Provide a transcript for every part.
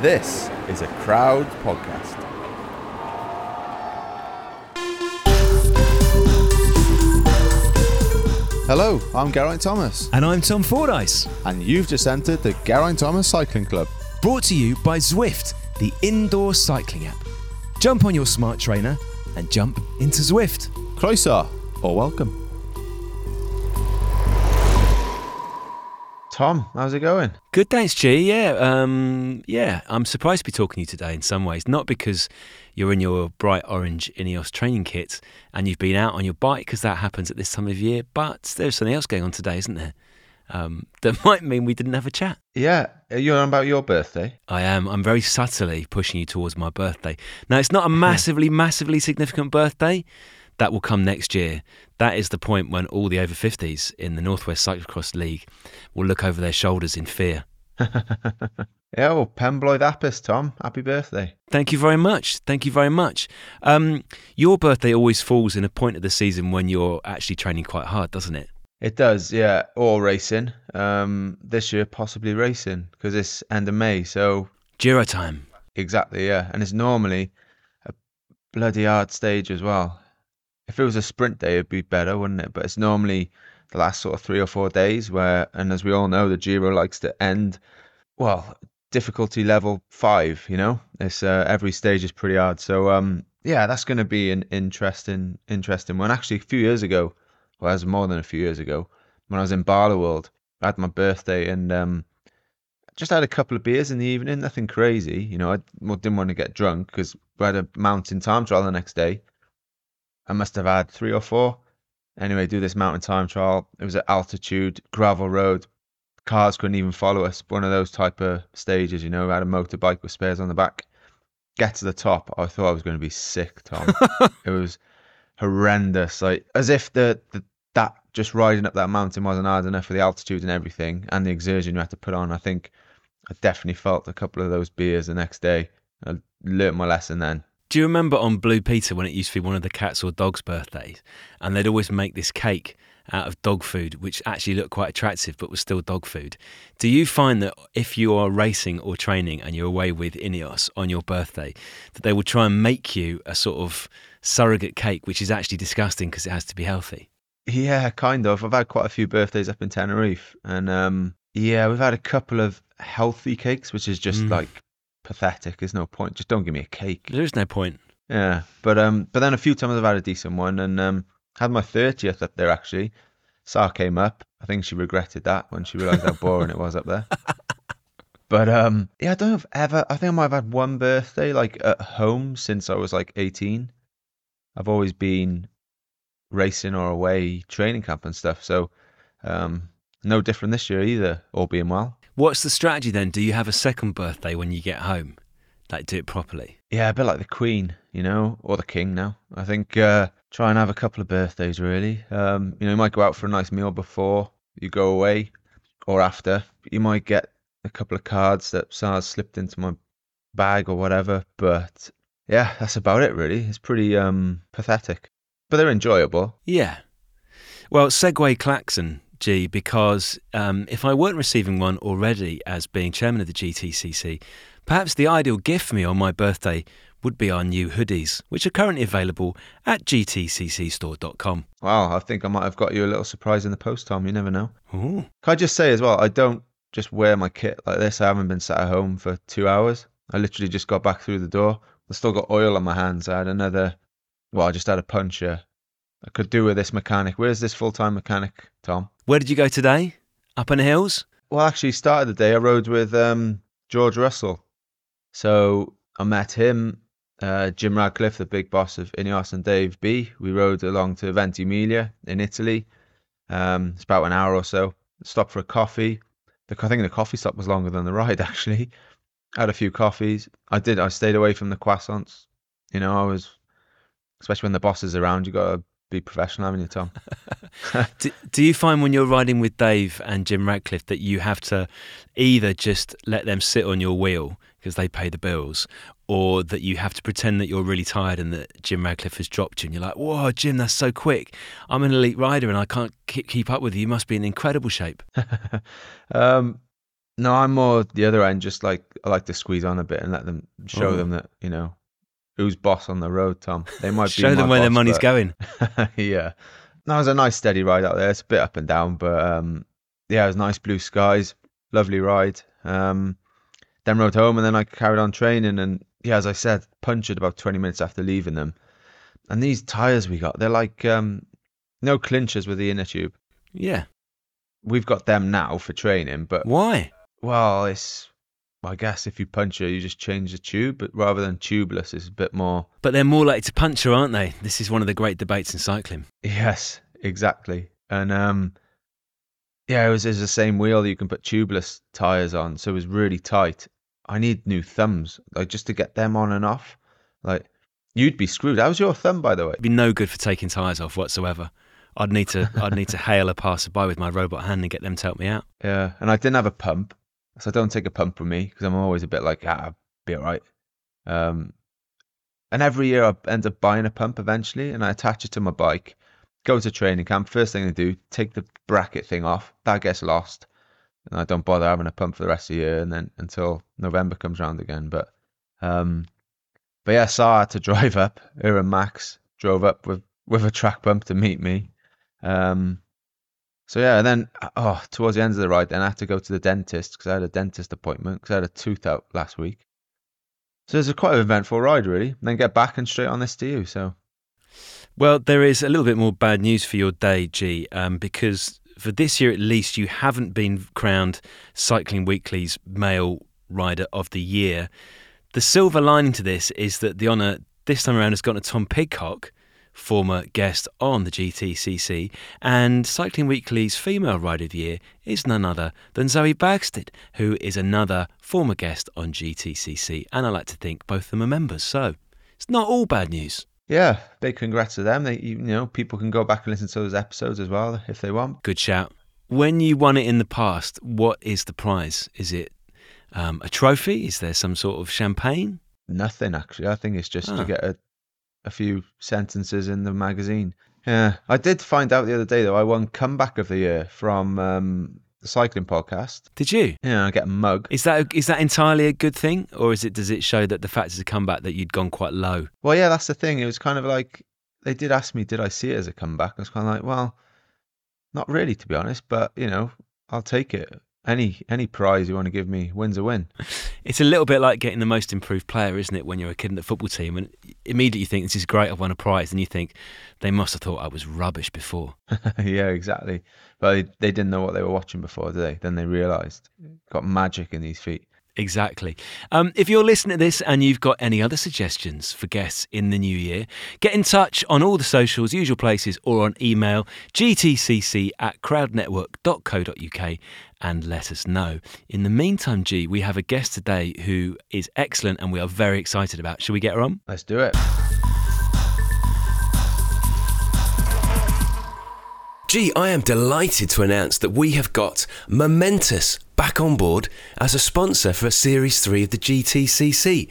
This is a crowd podcast. Hello, I'm Geraint Thomas, And I'm Tom Fordyce. and you've just entered the Geraint Thomas Cycling Club. Brought to you by Zwift, the indoor cycling app. Jump on your smart trainer and jump into Zwift. Croeso, or welcome. Tom, how's it going? Good, thanks, G. Yeah, um, yeah. I'm surprised to be talking to you today in some ways. Not because you're in your bright orange Ineos training kit and you've been out on your bike, because that happens at this time of year. But there's something else going on today, isn't there? Um, that might mean we didn't have a chat. Yeah, you're on about your birthday. I am. I'm very subtly pushing you towards my birthday. Now, it's not a massively, massively significant birthday. That will come next year. That is the point when all the over 50s in the Northwest Cyclocross League will look over their shoulders in fear. Yeah, well, Pembloyd Apis, Tom. Happy birthday. Thank you very much. Thank you very much. Um, your birthday always falls in a point of the season when you're actually training quite hard, doesn't it? It does, yeah. Or racing. Um, this year, possibly racing because it's end of May. So Giro time. exactly, yeah. And it's normally a bloody hard stage as well. If it was a sprint day, it'd be better, wouldn't it? But it's normally the last sort of three or four days where, and as we all know, the Giro likes to end. Well, difficulty level five. You know, it's uh, every stage is pretty hard. So um, yeah, that's going to be an interesting, interesting one. Actually, a few years ago, well, it was more than a few years ago, when I was in Barloworld, I had my birthday and um, just had a couple of beers in the evening, nothing crazy. You know, I didn't want to get drunk because we had a mountain time trial the next day. I must have had three or four. Anyway, do this mountain time trial. It was at altitude, gravel road. Cars couldn't even follow us. One of those type of stages, you know, we had a motorbike with spares on the back. Get to the top. I thought I was going to be sick, Tom. it was horrendous. Like as if the, the that just riding up that mountain wasn't hard enough for the altitude and everything and the exertion you had to put on. I think I definitely felt a couple of those beers the next day. I learnt my lesson then. Do you remember on Blue Peter when it used to be one of the cats or dogs' birthdays, and they'd always make this cake out of dog food, which actually looked quite attractive, but was still dog food. Do you find that if you are racing or training and you're away with Ineos on your birthday, that they will try and make you a sort of surrogate cake, which is actually disgusting because it has to be healthy? Yeah, kind of. I've had quite a few birthdays up in Tenerife, and um, yeah, we've had a couple of healthy cakes, which is just Mm. like pathetic. There's no point. Just don't give me a cake. There is no point. Yeah, but um, but then a few times I've had a decent one, and um, had my thirtieth up there actually. Sar came up. I think she regretted that when she realised how boring it was up there. But um, yeah, I don't know if ever. I think I might have had one birthday like at home since I was like eighteen. I've always been racing or away training camp and stuff, so um, no different this year either. All being well. What's the strategy then? Do you have a second birthday when you get home? Like, do it properly. Yeah, a bit like the Queen, you know, or the King now. I think uh, try and have a couple of birthdays, really. Um, you know, you might go out for a nice meal before you go away or after. You might get a couple of cards that Sara's slipped into my bag or whatever. But yeah, that's about it, really. It's pretty um, pathetic, but they're enjoyable. Yeah. Well, segue klaxon, G, because um, if I weren't receiving one already as being chairman of the GTCC, perhaps the ideal gift for me on my birthday would be our new hoodies, which are currently available at gtccstore.com. Wow, I think I might have got you a little surprise in the post, Tom. You never know. Ooh. Can I just say as well, I don't just wear my kit like this. I haven't been sat at home for two hours. I literally just got back through the door. I still got oil on my hands. I had another, well, I just had a puncture. I could do with this mechanic. Where's this full time mechanic, Tom? Where did you go today? Up in the hills? Well, actually, started the day I rode with um, George Russell. So I met him, uh, Jim Ratcliffe, the big boss of Ineos, and Dave B. We rode along to Ventimiglia in Italy. Um, it's about an hour or so. Stopped for a coffee. The, I think the coffee stop was longer than the ride, actually. Had a few coffees. I did. I stayed away from the croissants. You know, I was, especially when the boss is around, you got to be professional, haven't you, Tom? Do, do you find when you're riding with Dave and Jim Ratcliffe that you have to either just let them sit on your wheel because they pay the bills, or that you have to pretend that you're really tired and that Jim Ratcliffe has dropped you and you're like, whoa, Jim, that's so quick. I'm an elite rider and I can't keep, keep up with you. You must be in incredible shape. um, No, I'm more the other end. Just like I like to squeeze on a bit and let them show Oh. them that you know who's boss on the road. Tom, they might Show them where their money's but- going. yeah. That was a nice steady ride out there. It's a bit up and down, but um, yeah, it was nice blue skies, lovely ride. Um, then rode home and then I carried on training and yeah, as I said, punctured about 20 minutes after leaving them. And these tires we got, they're like um, no clinchers with the inner tube. Yeah. We've got them now for training, but Why? well, it's I guess if you puncture, you just change the tube, but rather than tubeless, it's a bit more But they're more likely to puncture, aren't they? This is one of the great debates in cycling. Yes, exactly. And um, yeah, it was, it was the same wheel that you can put tubeless tires on, so it was really tight. I need new thumbs, like just to get them on and off. Like you'd be screwed. How's your thumb, by the way? It'd be no good for taking tyres off whatsoever. I'd need to I'd need to hail a passerby with my robot hand and get them to help me out. Yeah, and I didn't have a pump, so don't take a pump from me because I'm always a bit like, ah, be alright. Um, and every year I end up buying a pump eventually, and I attach it to my bike. Go to training camp. First thing I do, take the bracket thing off. That gets lost, and I don't bother having a pump for the rest of the year, and then until November comes around again. But, um, but yeah, I had to drive up. Her and Max drove up with with a track pump to meet me. Um, so yeah, and then oh, towards the end of the ride, then I had to go to the dentist because I had a dentist appointment because I had a tooth out last week. So it was a quite an eventful ride, really. And then get back and straight on this to you. So Well, there is a little bit more bad news for your day, G, um, because for this year at least, you haven't been crowned Cycling Weekly's Male Rider of the Year. The silver lining to this is that the honour this time around has gone to Tom Pidcock, former guest on the GTCC, and Cycling Weekly's Female Rider of the Year is none other than Zoe Backstedt, who is another former guest on GTCC, and I like to think both of them are members. So it's not all bad news. yeah, big congrats to them. They, you know, people can go back and listen to those episodes as well if they want. Good shout. When you won it in the past, what is the prize? Is it um, a trophy? Is there some sort of champagne? Nothing actually. I think it's just to get a, a few sentences in the magazine. Yeah, I did find out the other day though. I won comeback of the year from um, the cycling podcast. Did you? Yeah, I get a mug. Is that is that entirely a good thing, or is it does it show that the fact is a comeback that you'd gone quite low? Well, yeah, that's the thing. It was kind of like they did ask me, did I see it as a comeback? I was kind of like, well, not really, to be honest. But you know, I'll take it. Any any prize you want to give me, wins a win. It's a little bit like getting the most improved player, isn't it? When you're a kid in the football team, and immediately you think this is great, I've won a prize, and you think they must have thought I was rubbish before. yeah, exactly. But they, they didn't know what they were watching before, did they? Then they realised got magic in these feet. Exactly. Um, if you're listening to this and you've got any other suggestions for guests in the new year, get in touch on all the socials, usual places, or on email gtcc at crowdnetwork.co.uk and let us know. In the meantime, G, we have a guest today who is excellent and we are very excited about. Shall we get her on? Let's do it. Gee, I am delighted to announce that we have got Momentous back on board as a sponsor for a Series 3 of the GTCC.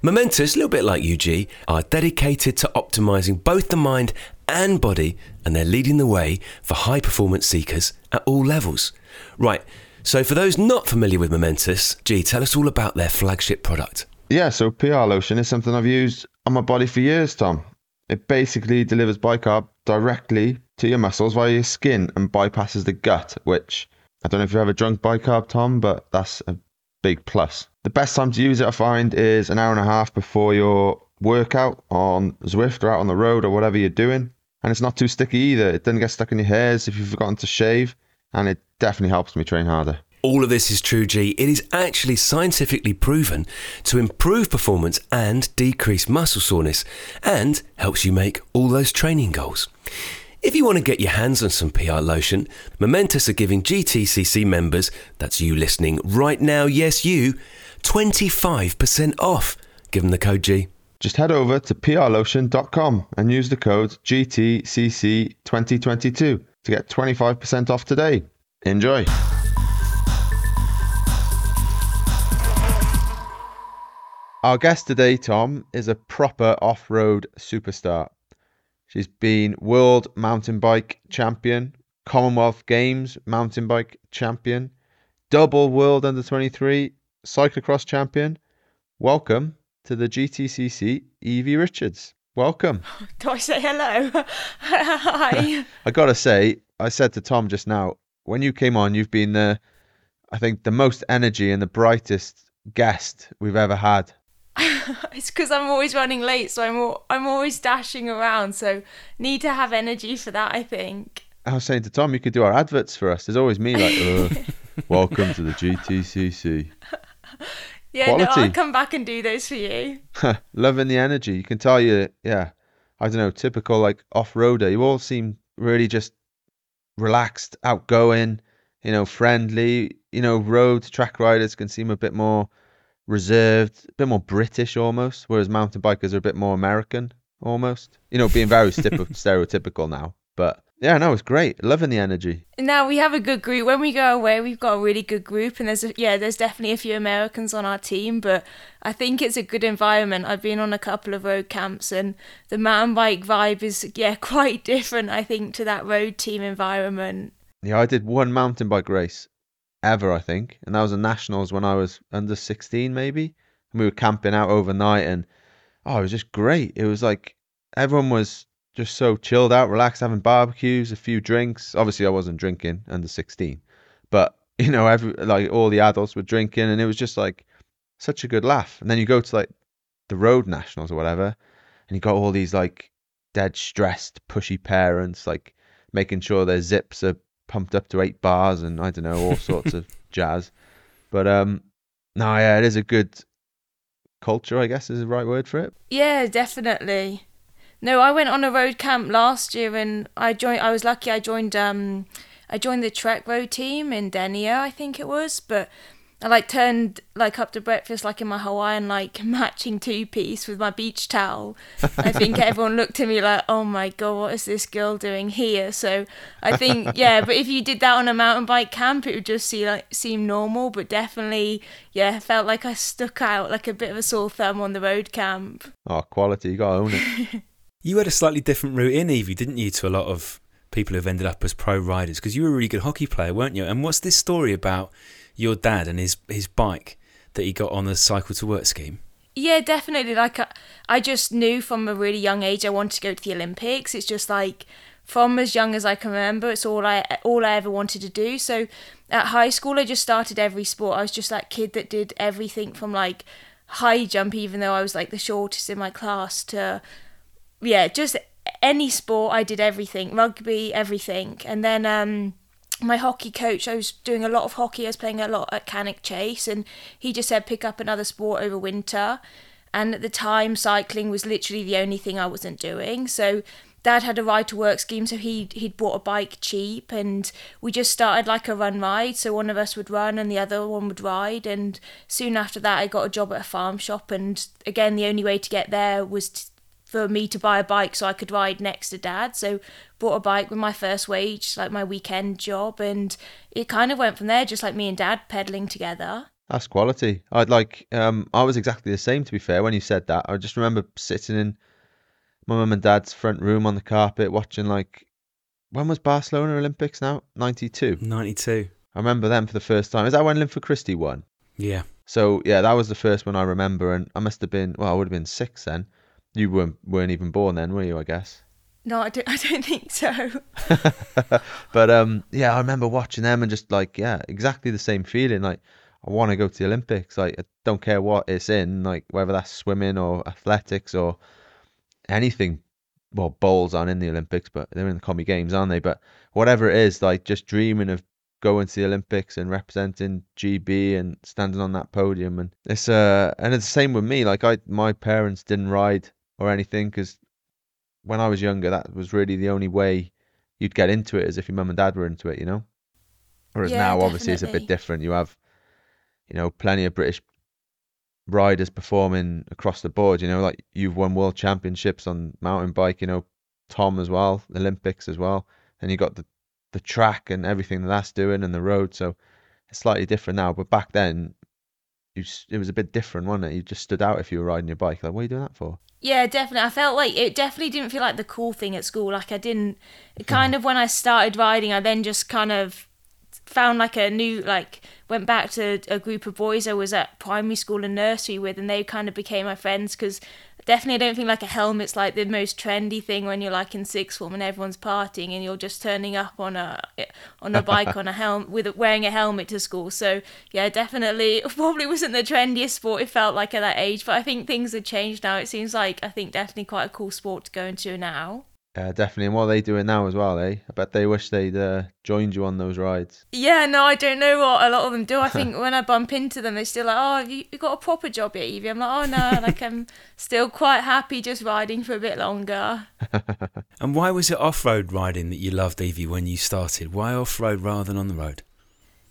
Momentous, a little bit like UG, are dedicated to optimizing both the mind and body, and they're leading the way for high performance seekers at all levels. Right, so for those not familiar with Momentous, Gee, tell us all about their flagship product. Yeah, so PR lotion is something I've used on my body for years, Tom. It basically delivers bicarb directly to your muscles via your skin and bypasses the gut, which I don't know if you've ever drunk bicarb, Tom, but that's a big plus. The best time to use it, I find, is an hour and a half before your workout on Zwift or out on the road or whatever you're doing. And it's not too sticky either. It doesn't get stuck in your hairs if you've forgotten to shave. And it definitely helps me train harder. All of this is true, G. It is actually scientifically proven to improve performance and decrease muscle soreness and helps you make all those training goals. If you want to get your hands on some PR lotion, Momentous are giving GTCC members, that's you listening right now, yes, you, 25% off. Give them the code G. Just head over to prlotion.com and use the code GTCC2022 to get 25% off today. Enjoy. Our guest today, Tom, is a proper off road superstar. She's been world mountain bike champion, Commonwealth Games mountain bike champion, double world under 23 cyclocross champion. Welcome to the GTCC, Evie Richards. Welcome. Do I say hello? Hi. I gotta say, I said to Tom just now, when you came on, you've been the, I think, the most energy and the brightest guest we've ever had. it's because I'm always running late, so I'm al- I'm always dashing around. So need to have energy for that. I think. I was saying to Tom, you could do our adverts for us. There's always me like, welcome to the GTCC. Yeah, no, I'll come back and do those for you. Loving the energy. You can tell you, yeah, I don't know, typical like off roader. You all seem really just relaxed, outgoing, you know, friendly. You know, road track riders can seem a bit more reserved, a bit more British almost, whereas mountain bikers are a bit more American almost. You know, being very stereotypical now. But yeah, no, it's great. Loving the energy. Now we have a good group. When we go away, we've got a really good group, and there's a, yeah, there's definitely a few Americans on our team, but I think it's a good environment. I've been on a couple of road camps, and the mountain bike vibe is yeah quite different. I think to that road team environment. Yeah, I did one mountain bike race ever, I think, and that was a nationals when I was under 16, maybe. And we were camping out overnight, and oh, it was just great. It was like everyone was just so chilled out, relaxed, having barbecues, a few drinks. Obviously, I wasn't drinking under 16, but you know, every like all the adults were drinking, and it was just like such a good laugh. And then you go to like the road nationals or whatever, and you got all these like dead stressed, pushy parents, like making sure their zips are pumped up to eight bars and I don't know all sorts of jazz. But um, no, yeah, it is a good culture. I guess is the right word for it. Yeah, definitely. No, I went on a road camp last year, and I joined. I was lucky. I joined. Um, I joined the Trek Road team in Denia, I think it was. But I like turned like up to breakfast like in my Hawaiian like matching two piece with my beach towel. I think everyone looked at me like, "Oh my god, what is this girl doing here?" So I think yeah. But if you did that on a mountain bike camp, it would just see like seem normal. But definitely, yeah, felt like I stuck out like a bit of a sore thumb on the road camp. Oh, quality! You gotta own it. You had a slightly different route in, Evie, didn't you, to a lot of people who've ended up as pro riders? Because you were a really good hockey player, weren't you? And what's this story about your dad and his his bike that he got on the cycle to work scheme? Yeah, definitely. Like I, I just knew from a really young age I wanted to go to the Olympics. It's just like from as young as I can remember, it's all I all I ever wanted to do. So at high school, I just started every sport. I was just that kid that did everything from like high jump, even though I was like the shortest in my class, to yeah, just any sport. I did everything, rugby, everything, and then um my hockey coach, I was doing a lot of hockey, I was playing a lot at Cannock Chase, and he just said pick up another sport over winter. And at the time, cycling was literally the only thing I wasn't doing. So dad had a ride to work scheme, so he he'd bought a bike cheap, and we just started like a run ride. So one of us would run and the other one would ride. And soon after that, I got a job at a farm shop, and again, the only way to get there was t- for me to buy a bike so I could ride next to dad. So bought a bike with my first wage, like my weekend job, and it kind of went from there, just like me and dad pedaling together. That's quality. I'd like. Um, I was exactly the same. To be fair, when you said that, I just remember sitting in my mum and dad's front room on the carpet watching like. When was Barcelona Olympics now? 92. 92. I remember them for the first time. Is that when Linford Christie won? Yeah. So yeah, that was the first one I remember, and I must have been well, I would have been six then. You weren't weren't even born then, were you? I guess. No, I don't, I don't think so. but um, yeah, I remember watching them and just like yeah, exactly the same feeling. Like I want to go to the Olympics. Like I don't care what it's in, like whether that's swimming or athletics or anything. Well, bowls aren't in the Olympics, but they're in the Commie Games, aren't they? But whatever it is, like just dreaming of going to the Olympics and representing GB and standing on that podium, and it's uh, and it's the same with me. Like I, my parents didn't ride or anything because when I was younger, that was really the only way you'd get into it, as if your mum and dad were into it, you know. Whereas Yeah, now, obviously, it's a bit different. You have, you know, plenty of British riders performing across the board. You know, like you've won world championships on mountain bike. You know, Tom as well, Olympics as well, and you got the the track and everything that that's doing and the road. So it's slightly different now. But back then, you it was a bit different, wasn't it? You just stood out if you were riding your bike. Like, what are you doing that for? Yeah, definitely. I felt like it definitely didn't feel like the cool thing at school. Like I didn't. Kind of when I started riding, I then just kind of found like a new like went back to a group of boys I was at primary school and nursery with, and they kind of became my friends because definitely I don't think like a helmet's like the most trendy thing when you're like in sixth form and everyone's partying and you're just turning up on a eh, on a bike on a helmet with wearing a helmet to school. So yeah, definitely probably wasn't the trendiest sport it felt like at that age, but I think things have changed now. It seems like I think definitely quite a cool sport to go into now. Yeah, definitely. And what are they doing now as well, eh? I bet they wish they'd uh, joined you on those rides. Yeah, no, I don't know what a lot of them do. I think when I bump into them, they're still like, "Oh, have you, you got a proper job yet, Evie?" I'm like, "Oh no," like I'm still quite happy just riding for a bit longer. and why was it off-road riding that you loved, Evie, when you started? Why off-road rather than on the road?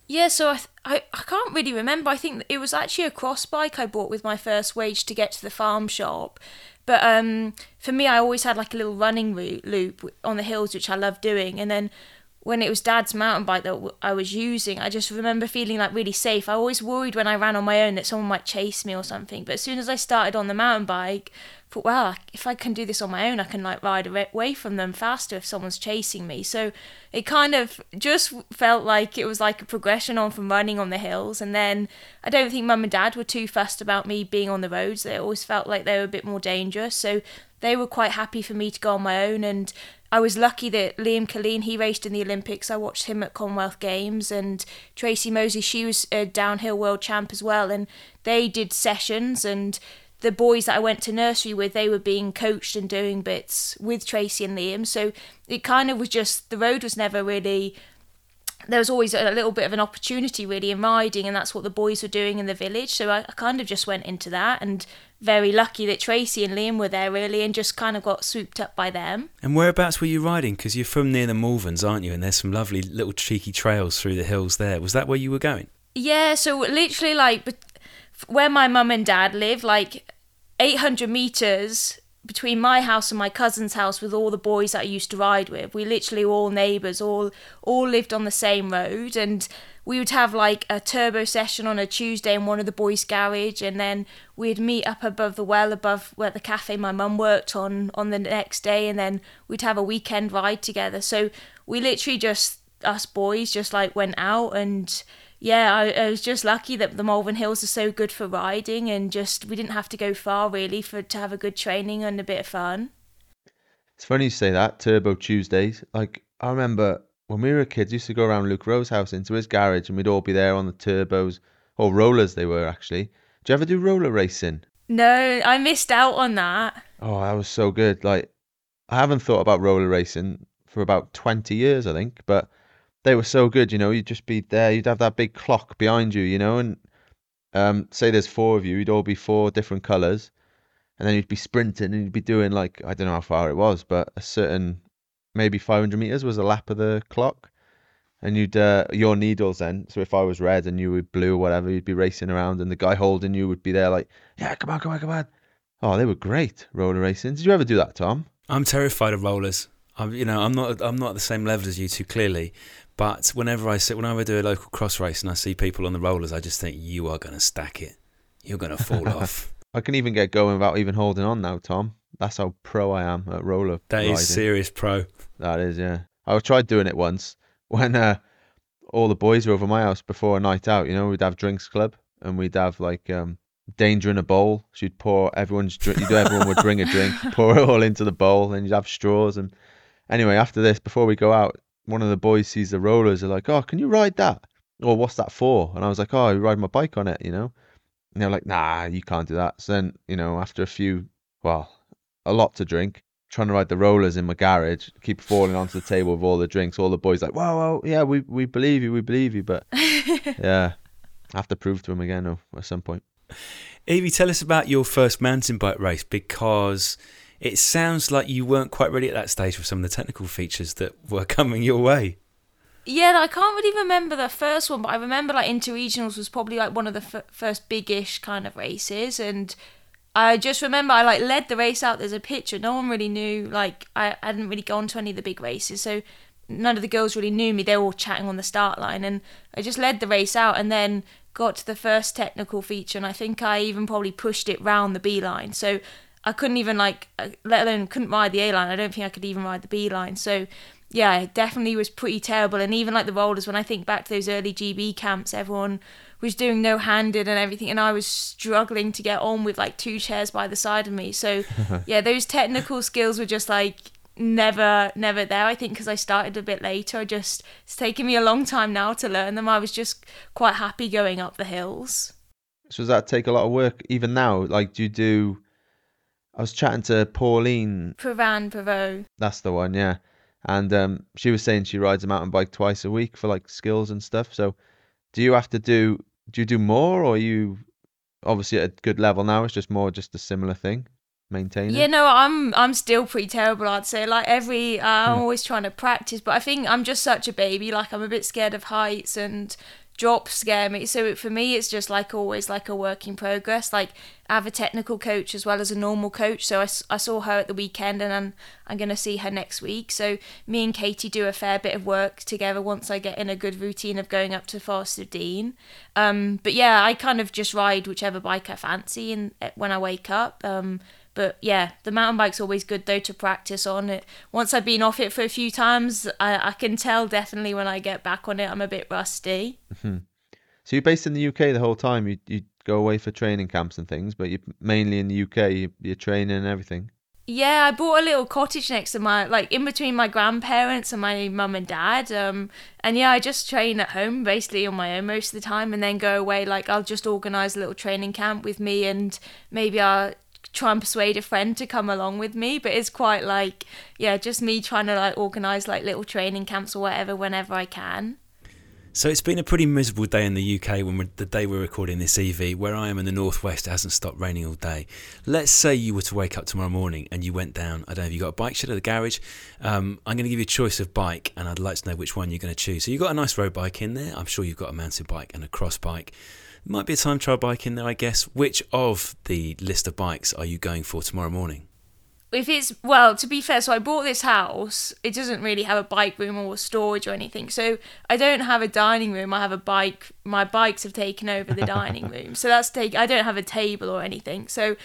Yeah, so I, th- I I can't really remember. I think it was actually a cross bike I bought with my first wage to get to the farm shop, but um, for me, I always had like a little running loop on the hills, which I loved doing. And then when it was dad's mountain bike that I was using, I just remember feeling like really safe. I always worried when I ran on my own that someone might chase me or something. But as soon as I started on the mountain bike, thought, well, if I can do this on my own, I can like ride away from them faster if someone's chasing me. So it kind of just felt like it was like a progression on from running on the hills. And then I don't think mum and dad were too fussed about me being on the roads. They always felt like they were a bit more dangerous. So they were quite happy for me to go on my own and I was lucky that Liam Killeen, he raced in the Olympics. I watched him at Commonwealth Games, and Tracy Moseley, she was a downhill world champ as well. And they did sessions, and the boys that I went to nursery with, they were being coached and doing bits with Tracy and Liam. So it kind of was just the road was never really. There was always a little bit of an opportunity really in riding, and that's what the boys were doing in the village. So I, I kind of just went into that and very lucky that Tracy and Liam were there really and just kind of got swooped up by them. And whereabouts were you riding? Because you're from near the Malverns, aren't you? And there's some lovely little cheeky trails through the hills there. Was that where you were going? Yeah, so literally like where my mum and dad live, like 800 metres between my house and my cousin's house with all the boys that I used to ride with. We literally were all neighbours, all all lived on the same road and we would have like a turbo session on a Tuesday in one of the boys' garage, and then we'd meet up above the well, above where the cafe my mum worked on on the next day, and then we'd have a weekend ride together. So we literally just us boys just like went out and yeah, I, I, was just lucky that the Malvern Hills are so good for riding, and just we didn't have to go far really for to have a good training and a bit of fun. It's funny you say that Turbo Tuesdays. Like I remember when we were kids, used to go around Luke Rowe's house into his garage, and we'd all be there on the turbos or rollers. They were actually. Do you ever do roller racing? No, I missed out on that. Oh, that was so good. Like, I haven't thought about roller racing for about twenty years, I think, but they were so good. You know, you'd just be there. You'd have that big clock behind you. You know, and um, say there's four of you, you'd all be four different colours, and then you'd be sprinting and you'd be doing like I don't know how far it was, but a certain maybe 500 meters was a lap of the clock. And you'd uh, your needles then. So if I was red and you were blue or whatever, you'd be racing around, and the guy holding you would be there like, yeah, come on, come on, come on. Oh, they were great roller racing. Did you ever do that, Tom? I'm terrified of rollers. I'm, you know, I'm not, I'm not at the same level as you two clearly, but whenever I sit, whenever I do a local cross race and I see people on the rollers, I just think you are going to stack it. You're going to fall off. I can even get going without even holding on now, Tom. That's how pro I am at roller. That riding. is serious pro. That is, yeah. I tried doing it once when uh, all the boys were over my house before a night out. You know, we'd have drinks club and we'd have like um, danger in a bowl. So you'd pour everyone's drink. You do everyone would bring a drink, pour it all into the bowl, and you'd have straws. And anyway, after this, before we go out, one of the boys sees the rollers. They're like, "Oh, can you ride that?" Or what's that for? And I was like, "Oh, I ride my bike on it," you know. And they're like, "Nah, you can't do that." So then, you know, after a few, well, a lot to drink, trying to ride the rollers in my garage, keep falling onto the table with all the drinks. All the boys like, "Wow, wow, yeah, we we believe you, we believe you," but yeah, I have to prove to him again though, at some point. Evie, tell us about your first mountain bike race because it sounds like you weren't quite ready at that stage for some of the technical features that were coming your way. Yeah, I can't really remember the first one, but I remember like interregionals was probably like one of the f- first big-ish kind of races, and I just remember I like led the race out. There's a picture. No one really knew. Like I, I hadn't really gone to any of the big races, so none of the girls really knew me. They were all chatting on the start line, and I just led the race out, and then got to the first technical feature, and I think I even probably pushed it round the B line. So I couldn't even like, uh, let alone couldn't ride the A line. I don't think I could even ride the B line. So yeah, it definitely was pretty terrible. And even like the rollers, when I think back to those early GB camps, everyone was doing no handed and everything, and I was struggling to get on with like two chairs by the side of me. So yeah, those technical skills were just like never never there i think because i started a bit later i just it's taken me a long time now to learn them i was just quite happy going up the hills So does that take a lot of work even now? Like, do you do? I was chatting to Pauline. Ferrand-Prévot. That's the one, yeah. And um, she was saying she rides a mountain bike twice a week for like skills and stuff. So, do you have to do? Do you do more, or are you obviously at a good level now? It's just more just a similar thing, maintaining. Yeah, no, I'm I'm still pretty terrible. I'd say like every uh, I'm always trying to practice, but I think I'm just such a baby. Like I'm a bit scared of heights and drops scare me. So for me, it's just like always like a work in progress. Like I have a technical coach as well as a normal coach. So I saw her at the weekend, and I'm I'm gonna see her next week. So me and Katie do a fair bit of work together once I get in a good routine of going up to Forest of Dean. Um, but yeah, I kind of just ride whichever bike I fancy, and when I wake up. Um, but yeah, the mountain bike's always good though to practice on it. Once I've been off it for a few times, I, I can tell definitely when I get back on it, I'm a bit rusty. So you're based in the UK the whole time. You you go away for training camps and things, but you're mainly in the UK. You, you're training and everything. Yeah, I bought a little cottage next to my, like in between my grandparents and my mum and dad. Um, and yeah, I just train at home basically on my own most of the time, and then go away. Like I'll just organise a little training camp with me, and maybe I'll try and persuade a friend to come along with me. But it's quite like, yeah, just me trying to like organise like little training camps or whatever whenever I can. So it's been a pretty miserable day in the UK when the day we're recording this Evie. Where I am in the northwest, it hasn't stopped raining all day. Let's say you were to wake up tomorrow morning and you went down. I don't know if you got a bike shed at the garage. Um, I'm going to give you a choice of bike, and I'd like to know which one you're going to choose. So you've got a nice road bike in there. I'm sure you've got a mountain bike and a cross bike. Might be a time trial bike in there, I guess. Which of the list of bikes are you going for tomorrow morning? if it's well to be fair so i bought this house. It doesn't really have a bike room or storage or anything. So i don't have a dining room. I have a bike my bikes have taken over the dining room. So that's take i don't have a table or anything. So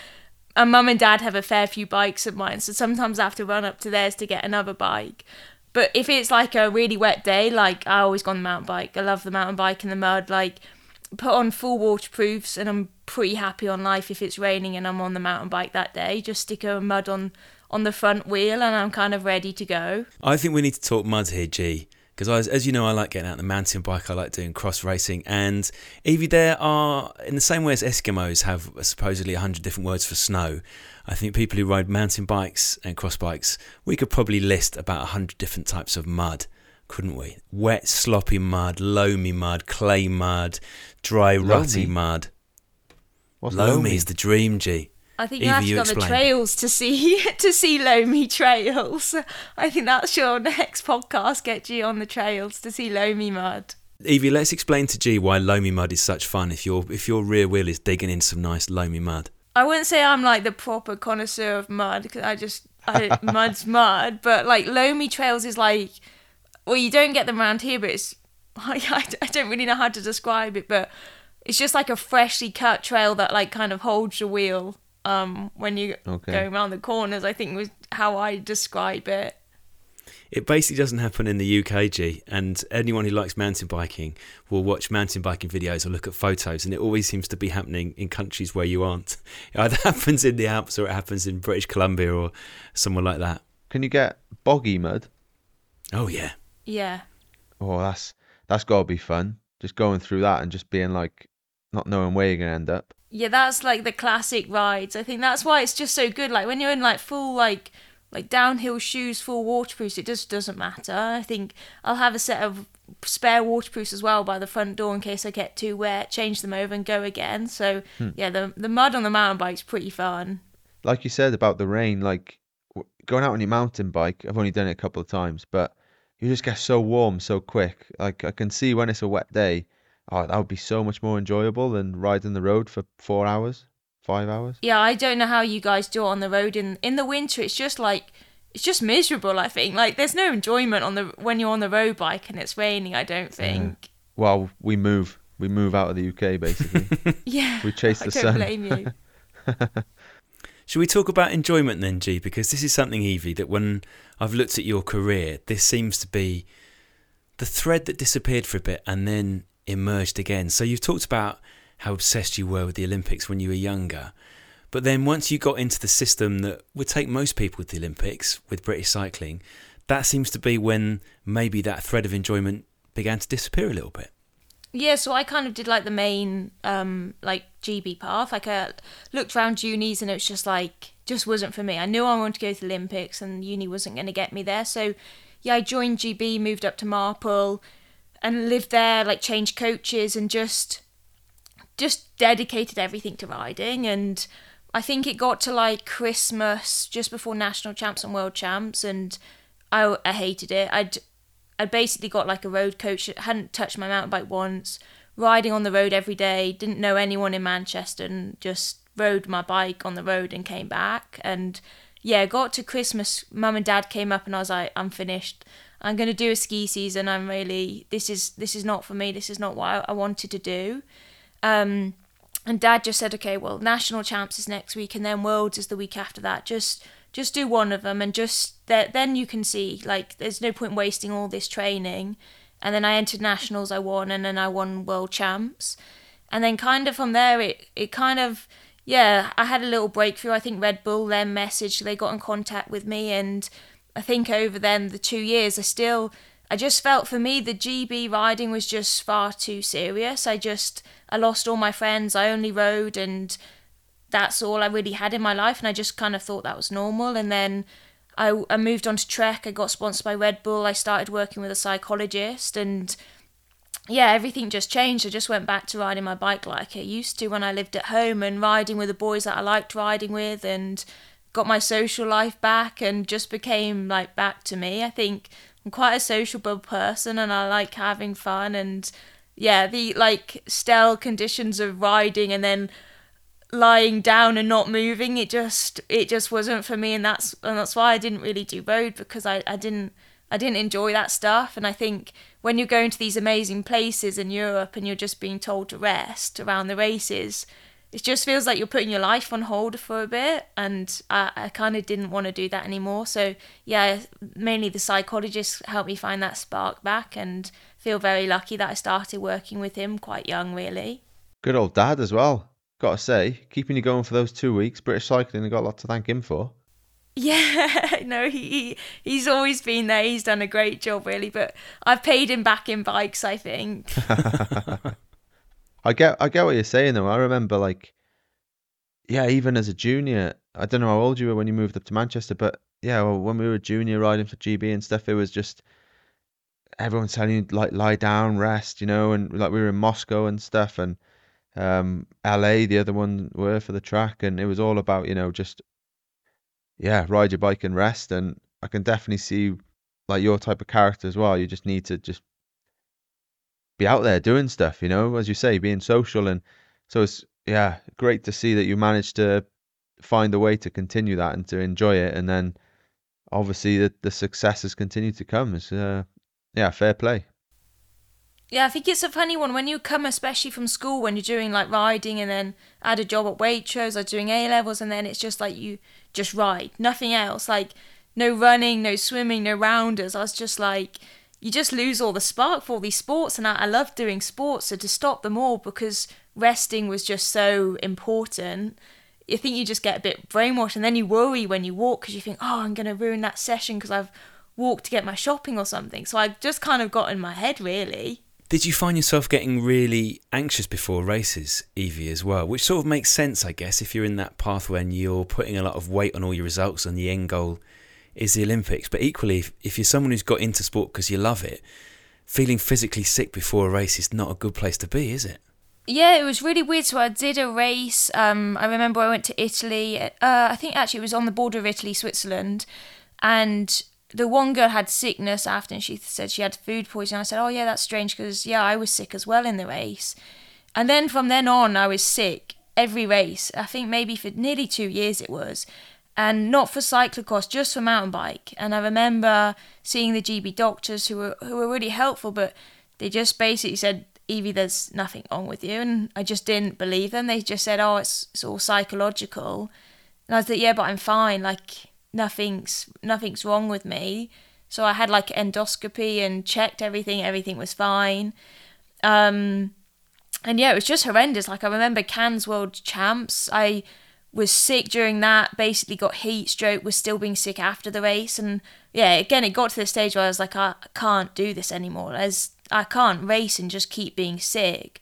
and mum and dad have a fair few bikes of mine. So sometimes i have to run up to theirs to get another bike. But if it's like a really wet day like i always go on the mountain bike. I love the mountain bike in the mud. Like put on full waterproofs and I'm pretty happy on life if it's raining and I'm on the mountain bike that day. Just stick a mud on on the front wheel and I'm kind of ready to go. I think we need to talk mud here, G. Because as, you know, I like getting out the mountain bike. I like doing cross racing, and Evie, there are in the same way as Eskimos have supposedly hundred different words for snow. I think people who ride mountain bikes and cross bikes, we could probably list about hundred different types of mud, couldn't we? Wet, sloppy mud, loamy mud, clay mud, dry, rutty mud. What's Loamy loamy? is the dream, G. I think you Evie, have to you go on the trails to see to see loamy trails. I think that's your next podcast. Get you on the trails to see loamy mud. Evie, let's explain to G why loamy mud is such fun. If your if your rear wheel is digging in some nice loamy mud. I wouldn't say I'm like the proper connoisseur of mud because I just I, mud's mud, but like loamy trails is like well you don't get them around here, but it's I, I don't really know how to describe it, but it's just like a freshly cut trail that like kind of holds your wheel um when you Okay. go around the corners. I think was how I describe it. It basically doesn't happen in the UK, G. And anyone who likes mountain biking will watch mountain biking videos or look at photos, and it always seems to be happening in countries where you aren't. It either happens in the Alps or it happens in British Columbia or somewhere like that. Can you get boggy mud? Oh yeah, Yeah. Oh, that's that's got to be fun. Just going through that and just being like, not knowing where you're gonna end up. Yeah, that's like the classic rides. I think that's why it's just so good. Like when you're in like full like like downhill shoes, full waterproofs, it just doesn't matter. I think I'll have a set of spare waterproofs as well by the front door in case I get too wet, change them over and go again. So hmm. yeah, the the mud on the mountain bike's pretty fun. Like you said about the rain, like going out on your mountain bike. I've only done it a couple of times, but you just get so warm so quick. Like I can see when it's a wet day, oh, that would be so much more enjoyable than riding the road for four hours, five hours. Yeah, I don't know how you guys do it on the road in in the winter. It's just like it's just miserable. I think like there's no enjoyment on the when you're on the road bike and it's raining. I don't think. Well, we move, we move out of the UK basically. Yeah, We chase the I the don't sun. blame you. Should we talk about enjoyment then, G? Because this is something, Evie, that when I've looked at your career, this seems to be the thread that disappeared for a bit and then emerged again. So you've talked about how obsessed you were with the Olympics when you were younger. But then once you got into the system that would take most people to the Olympics, with British cycling, that seems to be when maybe that thread of enjoyment began to disappear a little bit. Yeah, so I kind of did like the main um like GB path. Like I looked around unis and it was just like just wasn't for me. I knew I wanted to go to the Olympics and uni wasn't going to get me there. So yeah, I joined GB, moved up to Marple and lived there, like changed coaches and just just dedicated everything to riding and I think it got to like Christmas just before national champs and world champs and I, I hated it. I'd I basically got like a road coach, hadn't touched my mountain bike once, riding on the road every day, didn't know anyone in Manchester, and just rode my bike on the road and came back. And yeah, got to Christmas, mum and dad came up, and I was like, I'm finished. I'm gonna do a ski season. I'm really this is this is not for me. This is not what I, I wanted to do. Um, and dad just said, okay, well, national champs is next week, and then worlds is the week after that. Just just do one of them and just that then you can see like there's no point wasting all this training. And then i entered nationals i won and then i won world champs. And then kind of from there it it kind of yeah i had a little breakthrough. I think red bull then messaged they got in contact with me and i think over then the two years i still i just felt for me the gb riding was just far too serious. I just i lost all my friends i only rode and that's all I really had in my life, and I just kind of thought that was normal. And then I, I moved on to Trek. I got sponsored by Red Bull. I started working with a psychologist, and yeah, everything just changed. I just went back to riding my bike like I used to when I lived at home, and riding with the boys that I liked riding with, and got my social life back, and just became like back to me. I think I'm quite a sociable person, and I like having fun, and yeah, the like stale conditions of riding, and then lying down and not moving it just it just wasn't for me and that's and that's why I didn't really do road because I, I didn't I didn't enjoy that stuff. And I think when you're going to these amazing places in Europe and you're just being told to rest around the races it just feels like you're putting your life on hold for a bit. And I, I kind of didn't want to do that anymore. So yeah mainly the psychologist helped me find that spark back and feel very lucky that I started working with him quite young really. Good old dad as well Got to say, keeping you going for those two weeks, British Cycling have got a lot to thank him for. Yeah, no, he he's always been there. He's done a great job, really. But I've paid him back in bikes, I think. I get, I get what you're saying though. I remember, like, yeah, even as a junior, I don't know how old you were when you moved up to Manchester, but yeah, well, when we were junior riding for GB and stuff, it was just everyone telling you like lie down, rest, you know, and like we were in Moscow and stuff, and um, LA, the other one were for the track, and it was all about you know just yeah, ride your bike and rest. And I can definitely see like your type of character as well. You just need to just be out there doing stuff, you know, as you say, being social, and so it's yeah, great to see that you managed to find a way to continue that and to enjoy it, and then obviously the the successes continue to come. It's uh, yeah, fair play. Yeah, I think it's a funny one when you come, especially from school, when you're doing like riding and then add a job at Waitrose or doing A levels, and then it's just like you just ride, nothing else. Like no running, no swimming, no rounders. I was just like, you just lose all the spark for all these sports, and I, I love doing sports. So to stop them all because resting was just so important, I think you just get a bit brainwashed, and then you worry when you walk because you think, oh, I'm gonna ruin that session because I've walked to get my shopping or something. So I just kind of got in my head really. Did you find yourself getting really anxious before races, Evie, as well? Which sort of makes sense, I guess, if you're in that path when you're putting a lot of weight on all your results and the end goal is the Olympics. But equally, if, if you're someone who's got into sport because you love it, feeling physically sick before a race is not a good place to be, is it? Yeah, it was really weird. So I did a race. Um, I remember I went to Italy. Uh, I think actually it was on the border of Italy, Switzerland, and the one girl had sickness after and she said she had food poisoning. I said, Oh, yeah, that's strange because, yeah, I was sick as well in the race. And then from then on, I was sick every race. I think maybe for nearly two years it was. And not for cyclocross, just for mountain bike. And I remember seeing the GB doctors who were who were really helpful, but they just basically said, Evie, there's nothing wrong with you. And I just didn't believe them. They just said, oh, it's, it's all psychological. And I was like, yeah, but I'm fine. Like nothing's nothing's wrong with me. So I had like endoscopy and checked everything. Everything was fine. Um, and yeah, it was just horrendous. Like I remember Cairns World Champs. I was sick during that. Basically got heat stroke. Was still being sick after the race. And yeah, again, it got to the stage where I was like, I can't do this anymore. As I can't race and just keep being sick.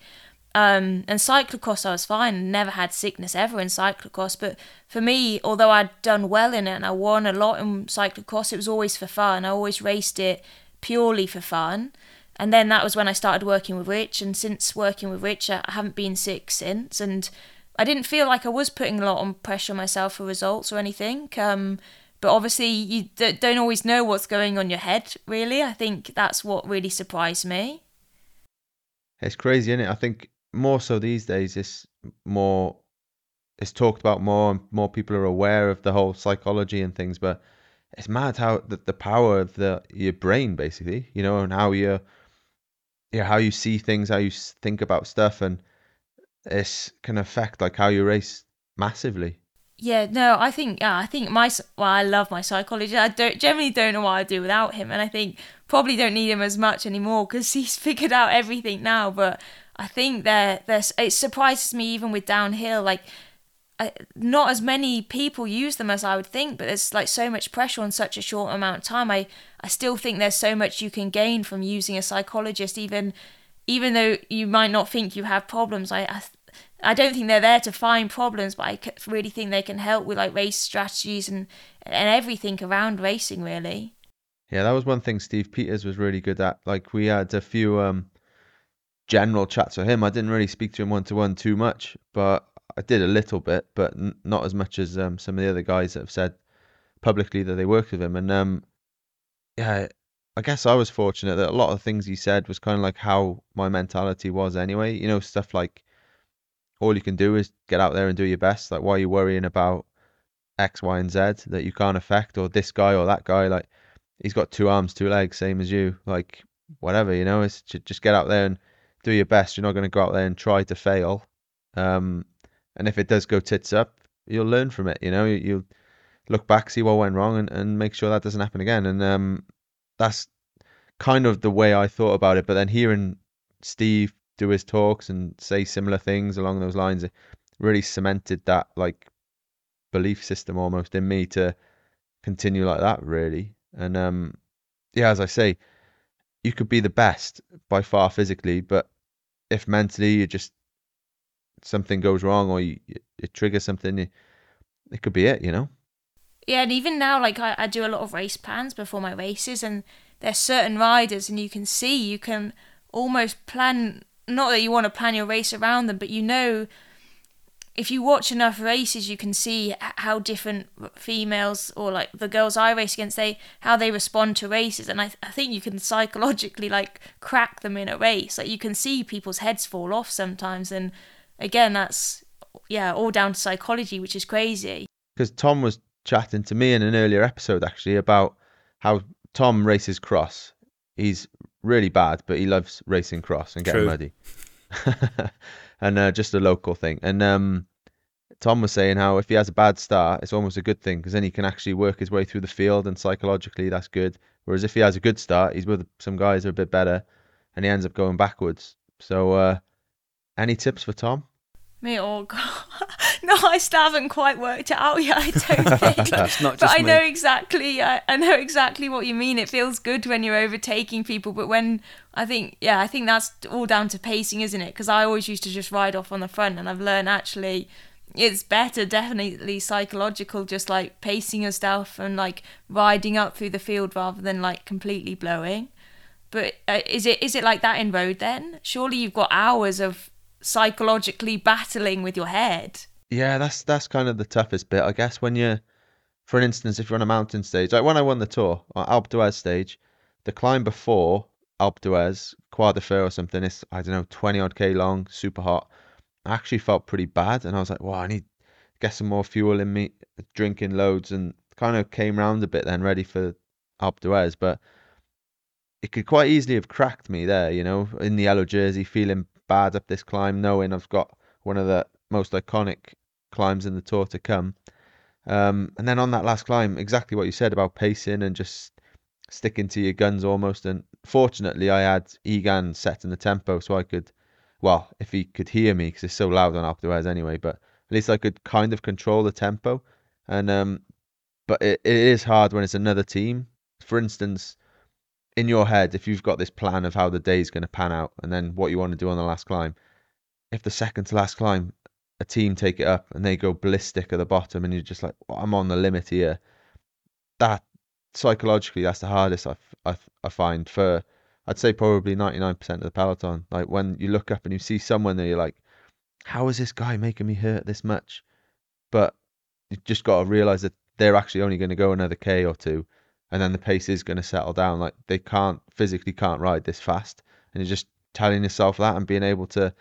Um, and cyclocross, I was fine. Never had sickness ever in cyclocross. But for me, although I'd done well in it and I won a lot in cyclocross, it was always for fun. I always raced it purely for fun. And then that was when I started working with Rich. And since working with Rich, I haven't been sick since. And I didn't feel like I was putting a lot of pressure on myself for results or anything. Um, but obviously, you don't always know what's going on your head, really. I think that's what really surprised me. It's crazy, isn't it? I think more so these days it's more it's talked about more and more people are aware of the whole psychology and things but it's mad how the, the power of the your brain basically you know and how you yeah how you see things how you think about stuff and this can affect like how you race massively. Yeah no i think yeah i think my well i love my psychologist. I don't generally don't know what i'd do without him and i think probably don't need him as much anymore because he's figured out everything now but I think there there's it surprises me even with downhill like uh, not as many people use them as I would think, but there's like so much pressure on such a short amount of time. I, I still think there's so much you can gain from using a psychologist, even even though you might not think you have problems. I, I, I don't think they're there to find problems, but I really think they can help with like race strategies and and everything around racing. Really. Yeah, that was one thing Steve Peters was really good at. Like we had a few um general chats with him. I didn't really speak to him one to one too much, but I did a little bit, but n- not as much as um, some of the other guys that have said publicly that they worked with him. And um, yeah, I guess I was fortunate that a lot of things he said was kind of like how my mentality was anyway. You know, stuff like all you can do is get out there and do your best. Like, why are you worrying about X, Y, and Z that you can't affect, or this guy or that guy? Like, he's got two arms, two legs, same as you. Like, whatever, you know, it's just get out there and do your best. You're not going to go out there and try to fail. Um, and if it does go tits up, you'll learn from it. You know, you, will look back, see what went wrong, and, and make sure that doesn't happen again. And um, that's kind of the way I thought about it. But then hearing Steve do his talks and say similar things along those lines, it really cemented that like belief system almost in me to continue like that. Really, and um, yeah, as I say, you could be the best by far physically, but if mentally you just something goes wrong or you, it triggers something, it could be it, you know. Yeah, and even now, like I, I do a lot of race plans before my races, and there's certain riders, and you can see you can almost plan. Not that you want to plan your race around them, but you know if you watch enough races, you can see how different females or like the girls I race against, they how they respond to races, and I, I think you can psychologically like crack them in a race. Like you can see people's heads fall off sometimes, and again, that's yeah, all down to psychology, which is crazy. Because Tom was chatting to me in an earlier episode actually about how Tom races cross. He's really bad, but he loves racing cross and getting True. muddy. and uh, just a local thing. And um, Tom was saying how if he has a bad start, it's almost a good thing because then he can actually work his way through the field, and psychologically that's good. Whereas if he has a good start, he's with some guys who are a bit better, and he ends up going backwards. So, uh, any tips for Tom? Me, oh god, no, I still haven't quite worked it out yet. I don't think. That's not just but I me. know exactly. I, I know exactly what you mean. It feels good when you're overtaking people, but when I think, yeah, I think that's all down to pacing, isn't it? Because I always used to just ride off on the front, and I've learned actually it's better, definitely psychological, just like pacing yourself and like riding up through the field rather than like completely blowing. But uh, is it is it like that in road then? Surely you've got hours of psychologically battling with your head. Yeah, that's that's kind of the toughest bit, I guess. When you're, for instance, if you're on a mountain stage, like when I won the tour, on Alpe d'Huez stage, the climb before Alpe d'Huez, Croix de Fer or something, it's I don't know, twenty odd k long, super hot. I actually felt pretty bad, and I was like, "Well, I need to get some more fuel in me, drinking loads," and kind of came round a bit then, ready for Alpe d'Huez, but it could quite easily have cracked me there, you know, in the yellow jersey, feeling bad up this climb, knowing I've got one of the most iconic climbs in the tour to come. Um, and then on that last climb, exactly what you said about pacing and just sticking to your guns almost. And fortunately, I had Egan setting the tempo so I could, well, if he could hear me because it's so loud on Alpe anyway, but at least I could kind of control the tempo. And um, but it, it is hard when it's another team. For instance, in your head, if you've got this plan of how the day's going to pan out and then what you want to do on the last climb, if the second to last climb, a team take it up and they go ballistic at the bottom and you're just like, well, I'm on the limit here. That psychologically, that's the hardest I, I, I find for, I'd say probably 99% of the peloton. Like when you look up and you see someone there, you're like, how is this guy making me hurt this much? But you just got to realize that they're actually only going to go another K or two and then the pace is going to settle down. Like they can't physically can't ride this fast, and you're just telling yourself that and being able to,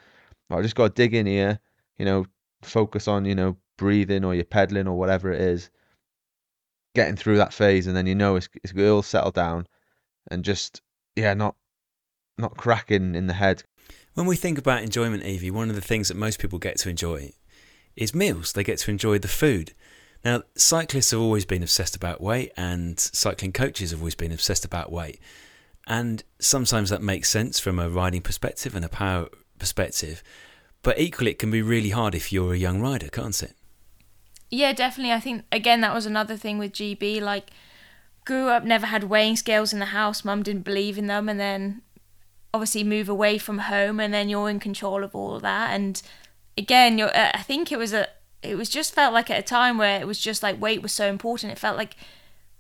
I just got to dig in here, you know, focus on you know breathing or you're pedaling or whatever it is, getting through that phase, and then you know it's it's will settle down, and just yeah, not not cracking in the head. When we think about enjoyment, Evie, one of the things that most people get to enjoy is meals. They get to enjoy the food. Now, cyclists have always been obsessed about weight, and cycling coaches have always been obsessed about weight. And sometimes that makes sense from a riding perspective and a power perspective. But equally, it can be really hard if you're a young rider, can't it? Yeah, definitely. I think, again, that was another thing with GB. Like, grew up, never had weighing scales in the house. Mum didn't believe in them. And then obviously move away from home, and then you're in control of all of that. And again, you're, uh, I think it was a, it was just felt like at a time where it was just like weight was so important. It felt like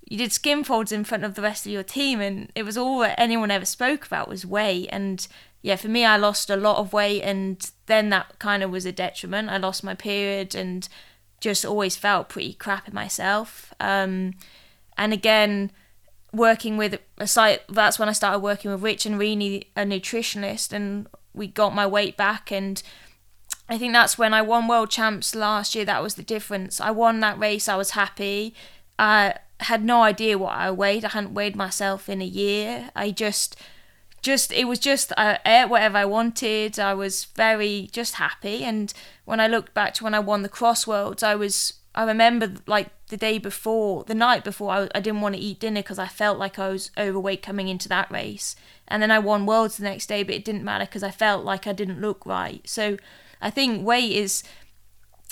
you did skin folds in front of the rest of your team, and it was all that anyone ever spoke about was weight. And yeah, for me, I lost a lot of weight, and then that kind of was a detriment. I lost my period and just always felt pretty crap in myself. Um, and again, working with a site, that's when I started working with Rich and Rini, a nutritionist, and we got my weight back and I think that's when I won world champs last year. That was the difference. I won that race. I was happy. I had no idea what I weighed. I hadn't weighed myself in a year. I just, just it was just I ate whatever I wanted. I was very just happy. And when I looked back to when I won the cross worlds, I was. I remember like the day before, the night before, I, I didn't want to eat dinner because I felt like I was overweight coming into that race. And then I won worlds the next day, but it didn't matter because I felt like I didn't look right. So I think weight is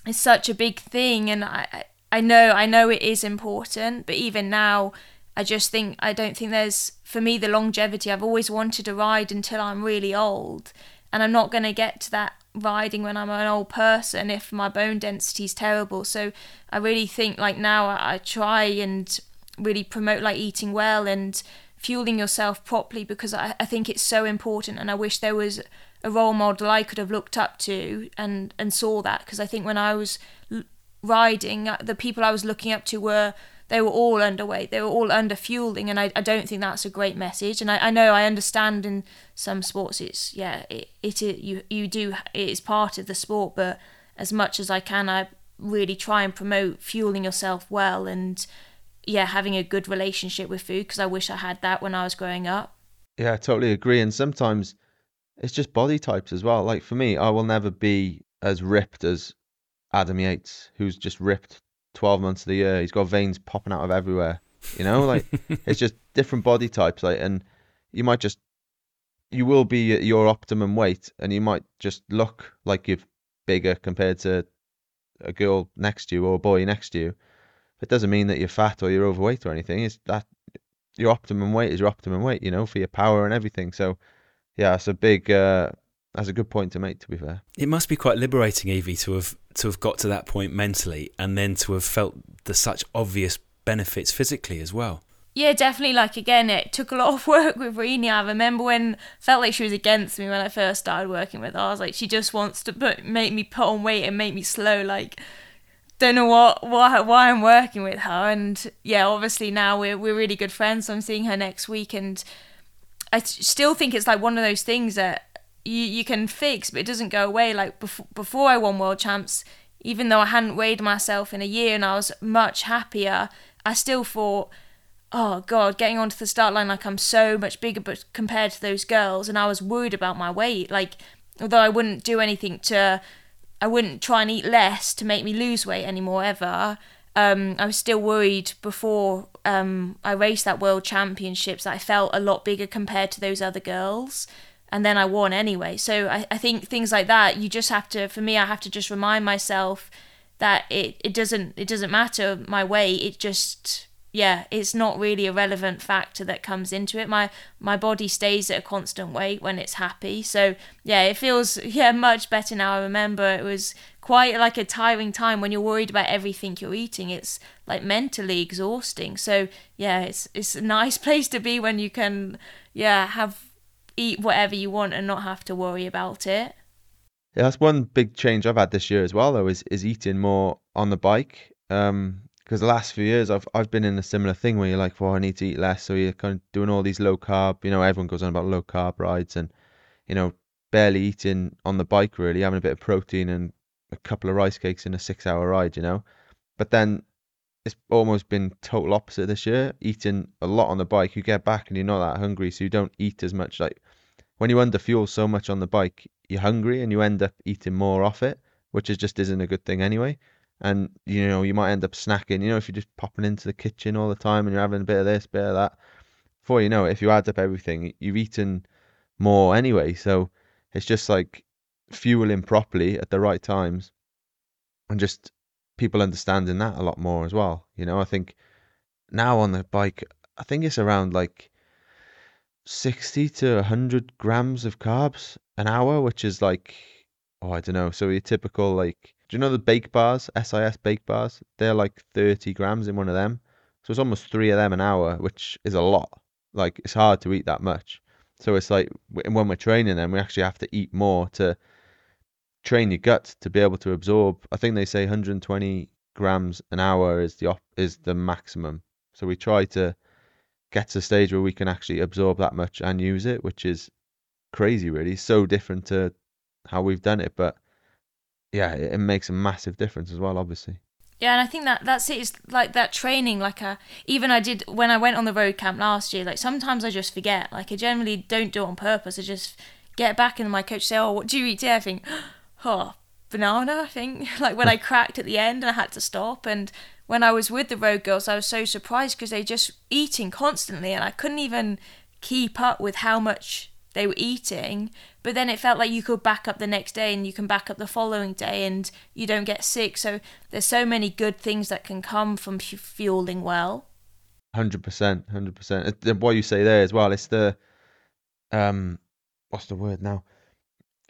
is such a big thing, and I I know I know it is important, but even now. I just think I don't think there's for me the longevity. I've always wanted to ride until I'm really old, and I'm not going to get to that riding when I'm an old person if my bone density is terrible. So I really think like now I, I try and really promote like eating well and fueling yourself properly because I, I think it's so important and I wish there was a role model I could have looked up to and and saw that because I think when I was l- riding, uh, the people I was looking up to were they were all underweight, they were all under fueling, and I, I don't think that's a great message. And I, I know I understand in some sports it's yeah it, it you you do it is part of the sport, but as much as I can, I really try and promote fueling yourself well and yeah having a good relationship with food because I wish I had that when I was growing up. Yeah, I totally agree. And sometimes it's just body types as well. Like for me, I will never be as ripped as Adam Yates, who's just ripped 12 months of the year. He's got veins popping out of everywhere. You know, like it's just different body types. Like, and you might just, you will be at your optimum weight, and you might just look like you're bigger compared to a girl next to you or a boy next to you. It doesn't mean that you're fat or you're overweight or anything. It's that your optimum weight is your optimum weight, you know, for your power and everything. So yeah, it's a big. Uh, that's a good point to make. To be fair, it must be quite liberating, Evie, to have to have got to that point mentally, and then to have felt the such obvious benefits physically as well. Yeah, definitely. Like again, it took a lot of work with Rini. I remember when felt like she was against me when I first started working with her. I was like, she just wants to put make me put on weight and make me slow. Like, don't know what why why I'm working with her. And yeah, obviously now we're we're really good friends. So I'm seeing her next week, and I still think it's like one of those things that you, you can fix, but it doesn't go away. Like before, before I won world champs, even though I hadn't weighed myself in a year and I was much happier, I still thought, oh god, getting onto the start line like I'm so much bigger, but compared to those girls, and I was worried about my weight. Like although I wouldn't do anything to, I wouldn't try and eat less to make me lose weight anymore ever. um, I was still worried before um, I raced that World Championships I felt a lot bigger compared to those other girls. And then I won anyway. So I, I think things like that, you just have to, for me, I have to just remind myself that it, it doesn't it doesn't matter my weight. It just yeah, it's not really a relevant factor that comes into it. My my body stays at a constant weight when it's happy. So yeah, it feels yeah much better now. I remember it was quite like a tiring time when you're worried about everything you're eating. It's like mentally exhausting. So yeah, it's it's a nice place to be when you can yeah have eat whatever you want and not have to worry about it. Yeah, that's one big change I've had this year as well. Though is is eating more on the bike. Um, because the last few years I've I've been in a similar thing where you're like, well, I need to eat less, so you're kind of doing all these low carb. You know, everyone goes on about low carb rides, and you know, barely eating on the bike really, having a bit of protein and a couple of rice cakes in a six-hour ride. You know, but then it's almost been total opposite this year. Eating a lot on the bike, you get back and you're not that hungry, so you don't eat as much. Like when you under fuel so much on the bike, you're hungry and you end up eating more off it, which is just isn't a good thing anyway and you know you might end up snacking. You know, if you're just popping into the kitchen all the time and you're having a bit of this, bit of that, before you know it, if you add up everything, you've eaten more anyway. So it's just like fueling properly at the right times, and just people understanding that a lot more as well. You know, I think now on the bike, I think it's around like 60 to 100 grams of carbs an hour, which is like, oh, I don't know. So your typical like do you know the bake bars, SIS bake bars? They're like 30 grams in one of them. So it's almost three of them an hour, which is a lot. Like it's hard to eat that much. So it's like when we're training then we actually have to eat more to train your gut to be able to absorb. I think they say 120 grams an hour is the op- is the maximum. So we try to get to a stage where we can actually absorb that much and use it, which is crazy, really. So different to how we've done it, but yeah, it, makes a massive difference as well, obviously. Yeah, and I think that that's it. It's like that training. Like, uh, even I did when I went on the road camp last year. Like, sometimes I just forget. Like, I generally don't do it on purpose. I just get back and my coach say, "Oh, what do you eat today?" I think, "Oh, banana." I think. Like when I cracked at the end and I had to stop. And when I was with the road girls, I was so surprised because they just eating constantly, and I couldn't even keep up with how much they were eating. But then it felt like you could back up the next day and you can back up the following day and you don't get sick. So there's so many good things that can come from fueling well. 100% 100% what you say there as well it's the um what's the word now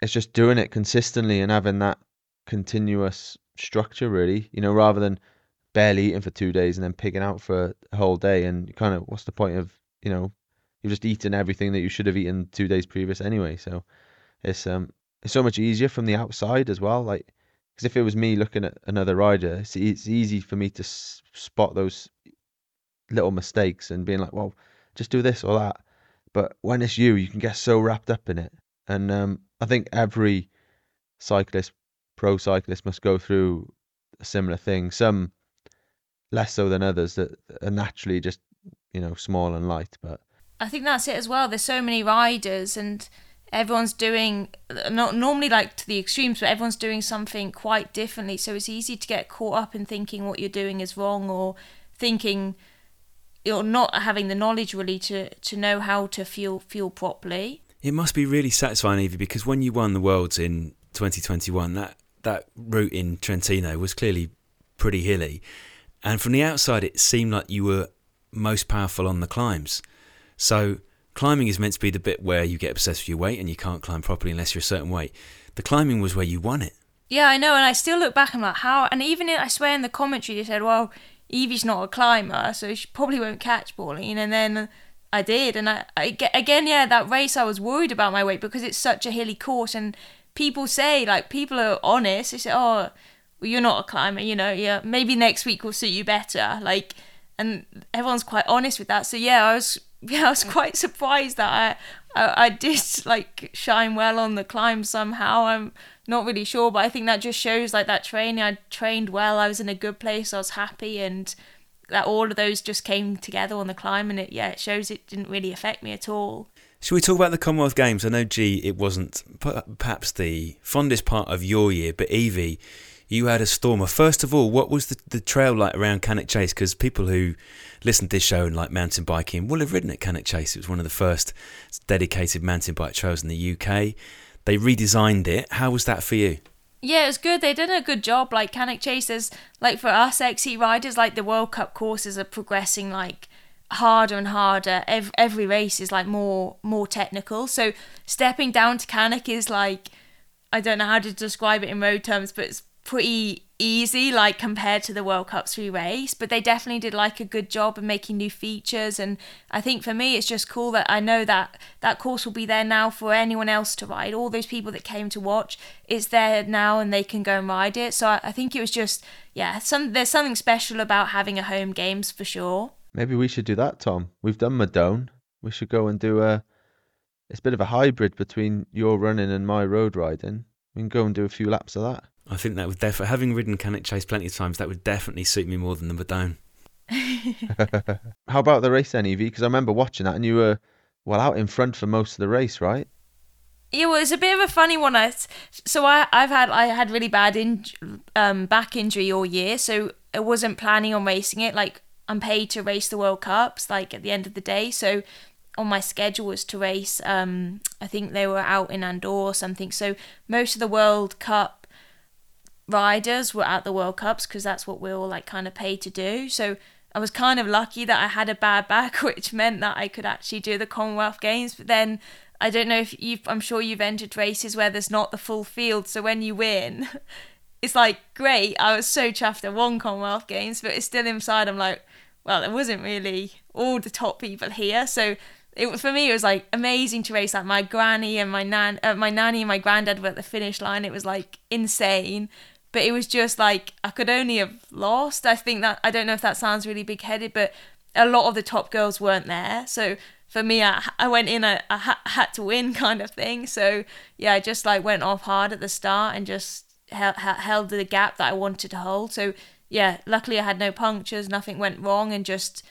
it's just doing it consistently and having that continuous structure really you know rather than barely eating for two days and then pigging out for a whole day and kind of what's the point of you know you've just eaten everything that you should have eaten two days previous anyway. So it's um it's so much easier from the outside as well. Like because if it was me looking at another rider, it's, it's easy for me to s- spot those little mistakes and being like, well, just do this or that. But when it's you, you can get so wrapped up in it. And um, I think every cyclist, pro cyclist, must go through a similar thing. Some less so than others that are naturally just you know small and light, but I think that's it as well. There's so many riders and everyone's doing not normally like to the extremes, but everyone's doing something quite differently. So it's easy to get caught up in thinking what you're doing is wrong or thinking you're not having the knowledge really to to know how to feel feel properly. It must be really satisfying, Evie, because when you won the worlds in 2021, that that route in Trentino was clearly pretty hilly, and from the outside, it seemed like you were most powerful on the climbs. So climbing is meant to be the bit where you get obsessed with your weight and you can't climb properly unless you're a certain weight. The climbing was where you won it. Yeah, I know, and I still look back and I'm like, how? And even in, I swear in the commentary they said, well, Evie's not a climber, so she probably won't catch Pauline. And then I did, and I, I again, yeah, that race I was worried about my weight because it's such a hilly course, and people say like people are honest. They say, oh, well, you're not a climber, you know, yeah, maybe next week will suit you better, like, and everyone's quite honest with that. So yeah, I was yeah, I was quite surprised that I, I, I did like shine well on the climb somehow. I'm not really sure, but I think that just shows like that training. I trained well. I was in a good place. I was happy, and that all of those just came together on the climb. And it yeah, it shows it didn't really affect me at all. Should we talk about the Commonwealth Games? I know, G, it wasn't perhaps the fondest part of your year, but Evie, you had a stormer. First of all, what was the, the trail like around Cannock Chase? Because people who listen to this show and like mountain biking will have ridden at Cannock Chase. It was one of the first dedicated mountain bike trails in the UK. They redesigned it. How was that for you? Yeah, it was good. They did a good job. Like Cannock Chasers, like for us XC riders, like the World Cup courses are progressing like harder and harder. Every, every race is like more more technical. So stepping down to Cannock is like I don't know how to describe it in road terms, but it's pretty easy like compared to the World Cup 3 race but they definitely did like a good job of making new features and I think for me it's just cool that I know that that course will be there now for anyone else to ride. All those people that came to watch it's there now and they can go and ride it. So I, I think it was just yeah some there's something special about having a home games for sure. Maybe we should do that Tom. We've done Madone. We should go and do a it's a bit of a hybrid between your running and my road riding. We can go and do a few laps of that I think that would definitely, having ridden Cannock Chase plenty of times, that would definitely suit me more than the Madone. How about the race then, Evie? Because I remember watching that and you were, well, out in front for most of the race, right? Yeah, well, it's a bit of a funny one. I, so I, I've had I had really bad in, um, back injury all year, so I wasn't planning on racing it. Like I'm paid to race the World Cups, like at the end of the day. So on my schedule was to race. Um, I think they were out in Andorra or something. So most of the World Cup riders were at the World Cups because that's what we're all like kind of paid to do. So I was kind of lucky that I had a bad back, which meant that I could actually do the Commonwealth Games. But then I don't know if you've, I'm sure you've entered races where there's not the full field. So when you win, it's like, great, I was so chuffed I won Commonwealth Games, but it's still inside. I'm like, well, there wasn't really all the top people here. So it for me it was like amazing to race like my granny and my nan uh, my nanny and my granddad were at the finish line it was like insane but it was just like I could only have lost. I think that I don't know if that sounds really big headed, but a lot of the top girls weren't there. So for me, I, I went in, I, I ha- had to win kind of thing. So yeah, I just like went off hard at the start and just held, held the gap that I wanted to hold. So yeah, luckily I had no punctures, nothing went wrong, and just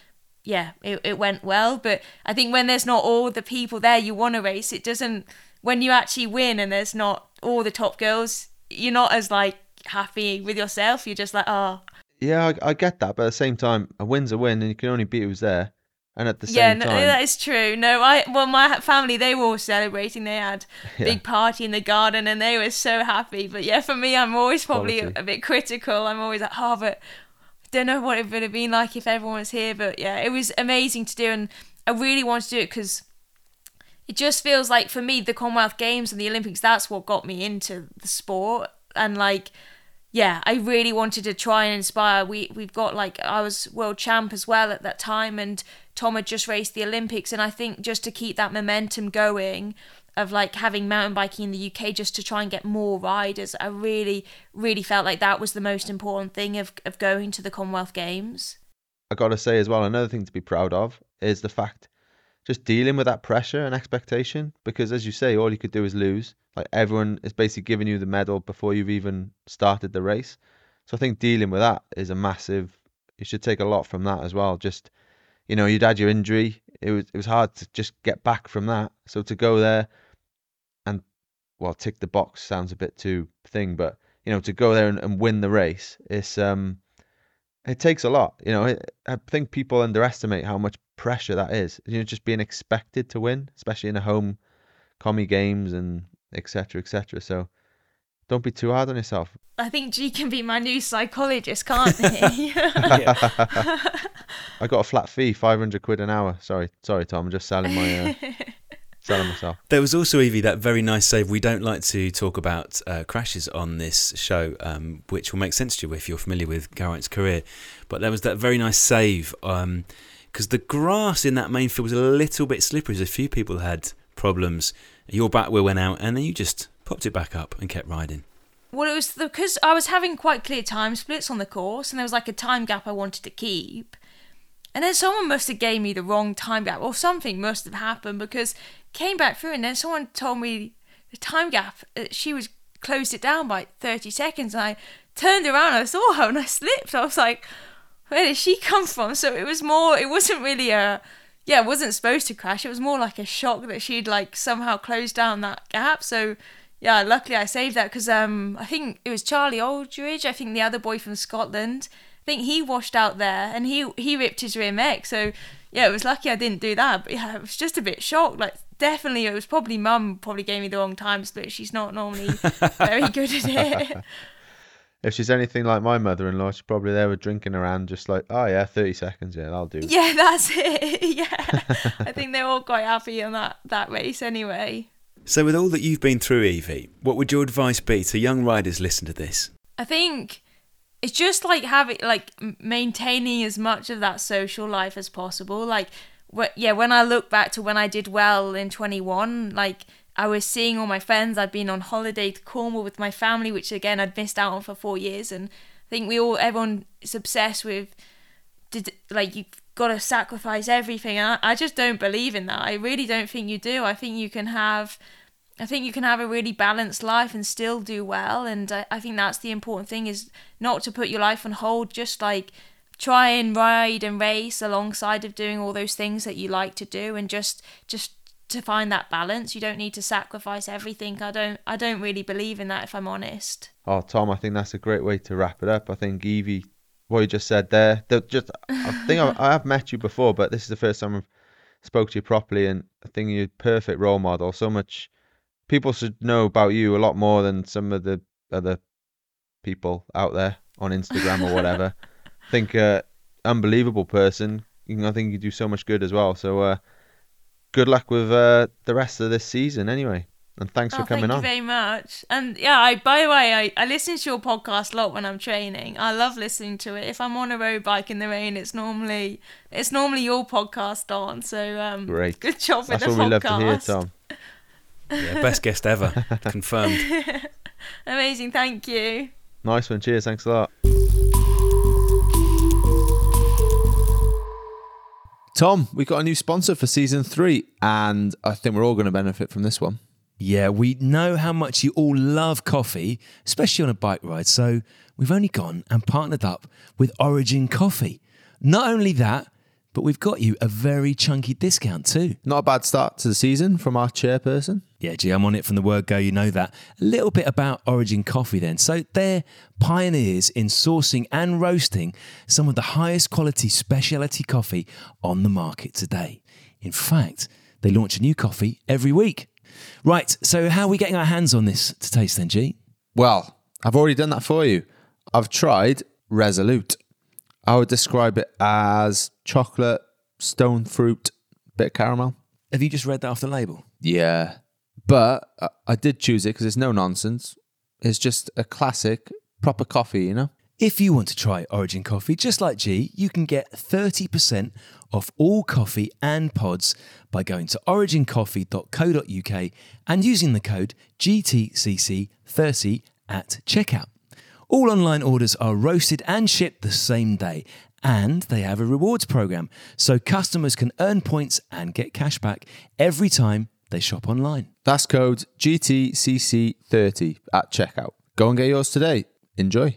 yeah, it, it went well. But I think when there's not all the people there you want to race, it doesn't. When you actually win and there's not all the top girls, you're not as like happy with yourself. You're just like, oh. Yeah, I, I get that, but at the same time, a win's a win, and you can only beat who's there. And at the same yeah, time, no, that is true. No, I well, my family they were all celebrating. They had yeah. big party in the garden, and they were so happy. But yeah, for me, I'm always probably a, a, bit critical. I'm always like, oh, but I don't know what it would have been like if everyone was here. But yeah, it was amazing to do, and I really want to do it because it just feels like for me the Commonwealth Games and the Olympics. That's what got me into the sport, and like yeah, I really wanted to try and inspire. We we've got like I was world champ as well at that time, and Tom had just raced the Olympics, and I think just to keep that momentum going of like having mountain biking in the UK, just to try and get more riders, I really really felt like that was the most important thing of of going to the Commonwealth Games. I got to say as well, another thing to be proud of is the fact just dealing with that pressure and expectation because as you say all you could do is lose. Like everyone is basically giving you the medal before you've even started the race. So i think dealing with that is a massive you should take a lot from that as well. Just you know you'd had your injury. It was it was hard to just get back from that. So to go there and well tick the box sounds a bit too thing but you know to go there and, and win the race it's um it takes a lot. You know, I think people underestimate how much pressure that is. You know, just being expected to win, especially in a home commie games and etc. etc. So don't be too hard on yourself. I think G can be my new psychologist, can't he? I got a flat fee, five hundred quid an hour. Sorry, sorry, Tom. I'm just selling my. Uh, selling myself. There was also Evie that very nice save. We don't like to talk about uh, crashes on this show, um, which will make sense to you if you're familiar with Geraint's career. But there was that very nice save because the grass in that main field was a little bit slippery. So a few people had problems. Your back wheel went out, and then you just popped it back up and kept riding. Well, it was because I was having quite clear time splits on the course, and there was like a time gap I wanted to keep. And then someone must have gave me the wrong time gap, or something must have happened because came back through, and then someone told me the time gap. Uh, she was closed it down by thirty seconds. And I turned around, I saw her, and I slipped. I was like, "Where did she come from?" So it was more. It wasn't really a. Yeah, it wasn't supposed to crash. It was more like a shock that she'd like somehow closed down that gap. So yeah, luckily I saved that because um, I think it was Charlie Aldridge. I think the other boy from Scotland. I think he washed out there and he he ripped his rear mech. So yeah, it was lucky I didn't do that. But yeah, I was just a bit shocked. Like definitely, it was probably mum probably gave me the wrong time split. She's not normally very good at it. If she's anything like my mother-in-law, she's probably there with drinking around, just like, oh yeah, thirty seconds, yeah, that'll do. Yeah, that's it. yeah, I think they're all quite happy on that that race anyway. So, with all that you've been through, Evie, what would your advice be to young riders listen to this? I think it's just like having like maintaining as much of that social life as possible. Like, wh- yeah, when I look back to when I did well in 21, like I was seeing all my friends. I'd been on holiday to Cornwall with my family, which again I'd missed out on for four years. And I think we all, everyone is obsessed with, did like you've got to sacrifice everything. And I, I just don't believe in that. I really don't think you do. I think you can have I think you can have a really balanced life and still do well. And I, I think that's the important thing is not to put your life on hold. Just like try and ride and race alongside of doing all those things that you like to do, and just just to find that balance. You don't need to sacrifice everything. I don't I don't really believe in that if I'm honest. Oh, Tom, I think that's a great way to wrap it up. I think Evie, what you just said there, just I think I, I have met you before, but this is the first time I've spoke to you properly, and I think you're a perfect role model. So much people should know about you a lot more than some of the other people out there on Instagram or whatever. I think uh, unbelievable person. I think you do so much good as well. So uh, good luck with uh, the rest of this season, anyway. And thanks oh, for coming thank on. Thank you very much. And yeah, I by the way, I, I listen to your podcast a lot when I'm training. I love listening to it. If I'm on a road bike in the rain, it's normally it's normally your podcast on. So um, great. Good job That's with what the we podcast. love to hear, Tom. Yeah, best guest ever. Confirmed. Amazing, thank you. Nice one. Cheers. Thanks a lot. Tom, we got a new sponsor for season three, and I think we're all going to benefit from this one. Yeah, we know how much you all love coffee, especially on a bike ride. So we've only gone and partnered up with Origin Coffee. Not only that, but we've got you a very chunky discount too. Not a bad start to the season from our chairperson. Yeah, gee, I'm on it from the word go, you know that. A little bit about Origin Coffee then. So they're pioneers in sourcing and roasting some of the highest quality specialty coffee on the market today. In fact, they launch a new coffee every week. Right, so how are we getting our hands on this to taste then, G? Well, I've already done that for you. I've tried Resolute. I would describe it as chocolate, stone fruit, bit of caramel. Have you just read that off the label? Yeah. But I, I did choose it because it's no nonsense. It's just a classic, proper coffee, you know? If you want to try Origin Coffee, just like G, you can get 30% off all coffee and pods by going to origincoffee.co.uk and using the code GTCC30 at checkout. All online orders are roasted and shipped the same day, and they have a rewards program so customers can earn points and get cash back every time they shop online. That's code GTCC30 at checkout. Go and get yours today. Enjoy.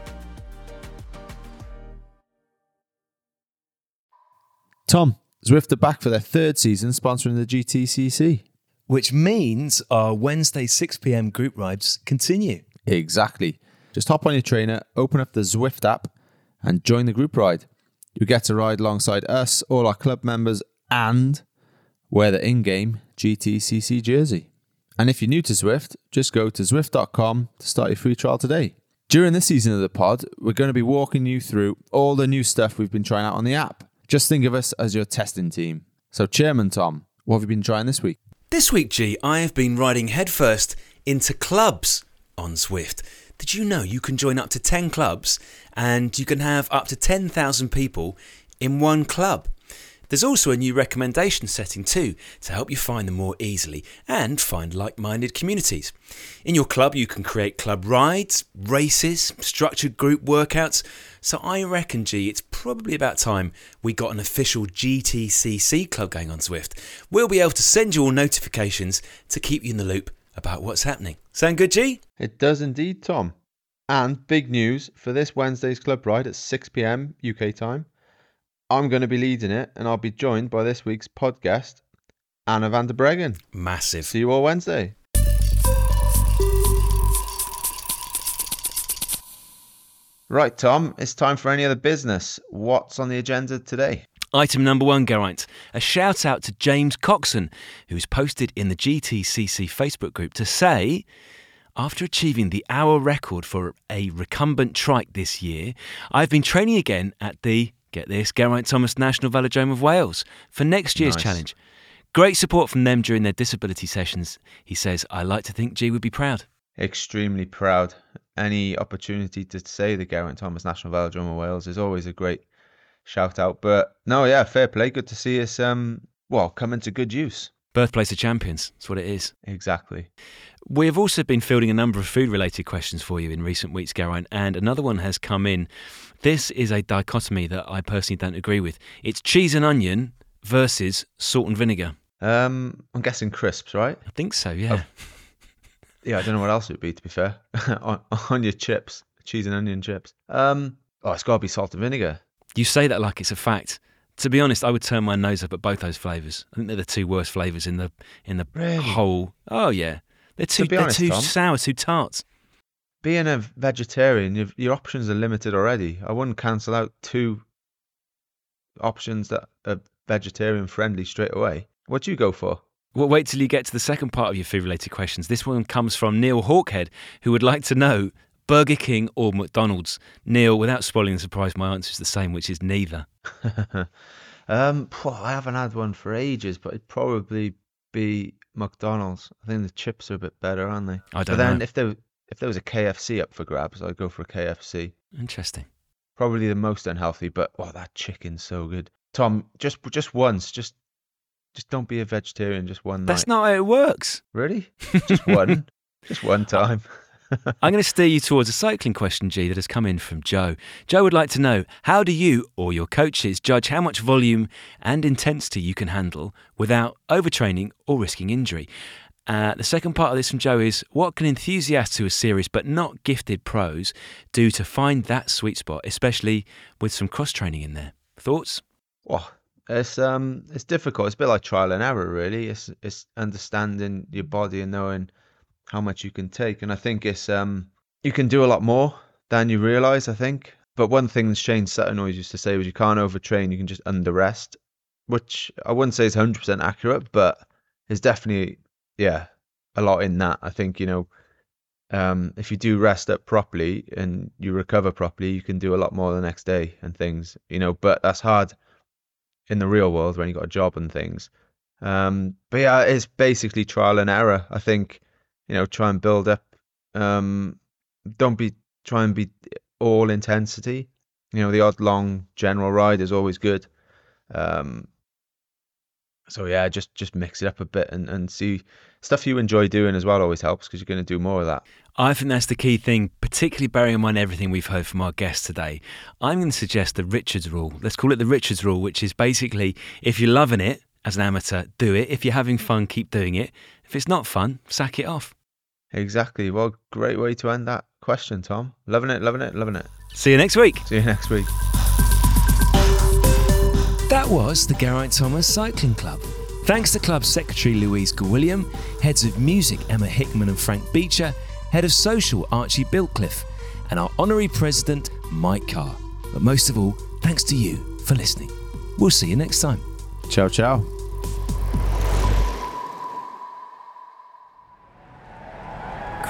Tom, Zwift are back for their third season sponsoring the GTCC. Which means our Wednesday 6 pm group rides continue. Exactly. Just hop on your trainer, open up the Zwift app, and join the group ride. You get to ride alongside us, all our club members, and wear the in game GTCC jersey. And if you're new to Zwift, just go to Zwift.com to start your free trial today. During this season of the pod, we're going to be walking you through all the new stuff we've been trying out on the app. Just think of us as your testing team. So, Chairman Tom, what have you been trying this week? This week, G, I have been riding headfirst into clubs on Zwift. Did you know you can join up to 10 clubs and you can have up to 10,000 people in one club? There's also a new recommendation setting too to help you find them more easily and find like minded communities. In your club, you can create club rides, races, structured group workouts. So I reckon, G, it's probably about time we got an official GTCC club going on Zwift. We'll be able to send you all notifications to keep you in the loop about what's happening. Sound good, G? It does indeed, Tom. And big news for this Wednesday's club ride at 6 pm UK time. I'm going to be leading it and I'll be joined by this week's podcast, Anna van der Breggen. Massive. See you all Wednesday. Right, Tom, it's time for any other business. What's on the agenda today? Item number one, Geraint. A shout out to James Coxon, who's posted in the GTCC Facebook group to say, after achieving the hour record for a recumbent trike this year, I've been training again at the, get this, Geraint Thomas National Velodrome of Wales for next year's Nice. challenge. Great support from them during their disability sessions. He says, I like to think G would be proud. Extremely proud. Any opportunity to say the Geraint Thomas National Velodrome of Wales is always a great shout out. But no, yeah, fair play. Good to see us, um, well, come into good use. Birthplace of champions, that's what it is. Exactly. We have also been fielding a number of food related questions for you in recent weeks, Geraint, and another one has come in. This is a dichotomy that I personally don't agree with. It's cheese and onion versus salt and vinegar. Um, I'm guessing crisps, right? I think so, yeah. Yeah, I don't know what else it would be, to be fair. on, on your chips, cheese and onion chips. Um, oh, it's got to be salt and vinegar. You say that like it's a fact. To be honest, I would turn my nose up at both those flavours. I think they're the two worst flavours in the in the Really? whole. Oh yeah, they're too To they're honest, too Tom- sour, too tart. Being a vegetarian, your your options are limited already. I wouldn't cancel out two options that are vegetarian friendly straight away. What do you go for? Well, wait till you get to the second part of your food related questions. This one comes from Neil Hawkhead, who would like to know Burger King or McDonald's. Neil, without spoiling the surprise, my answer is the same, which is neither. um, phew, I haven't had one for ages, but it'd probably be McDonald's. I think the chips are a bit better, aren't they? I But don't then know. if there if there was a KFC up for grabs, I'd go for a KFC. Interesting. Probably the most unhealthy, but oh, that chicken's so good. Tom, just just once, just just don't be a vegetarian. Just one night. That's night. not how it works. really. Just one. just one time. I'm going to steer you towards a cycling question, G, that has come in from Joe. Joe would like to know how do you or your coaches judge how much volume and intensity you can handle without overtraining or risking injury? Uh, the second part of this from Joe is what can enthusiasts who are serious but not gifted pros do to find that sweet spot, especially with some cross training in there? Thoughts? Well, it's um, it's difficult. It's a bit like trial and error, really. It's it's understanding your body and knowing how much you can take. And I think it's um, you can do a lot more than you realize. I think. But one thing Shane always used to say was you can't overtrain. You can just underrest, which I wouldn't say is hundred percent accurate, but it's definitely yeah a lot in that. I think you know. Um, if you do rest up properly and you recover properly, you can do a lot more the next day and things, you know. But that's hard in the real world when you got a job and things. Um, but yeah, it's basically trial and error. I think, you know, try and build up. Um, don't be try and be all intensity. You know, the odd long general ride is always good. Um, so yeah, just just mix it up a bit and, and see stuff you enjoy doing as well. Always helps because you're going to do more of that. I think that's the key thing, particularly bearing in mind everything we've heard from our guests today. I'm going to suggest the Richards rule. Let's call it the Richards rule, which is basically if you're loving it as an amateur, do it. If you're having fun, keep doing it. If it's not fun, sack it off. Exactly. Well, great way to end that question, Tom. Loving it, loving it, loving it. See you next week. See you next week. That was the Geraint Thomas Cycling Club. Thanks to club secretary Louise Gawilliam, heads of music Emma Hickman and Frank Beecher, head of social Archie Biltcliffe, and our honorary president Mike Carr. But most of all, thanks to you for listening. We'll see you next time. Ciao, ciao.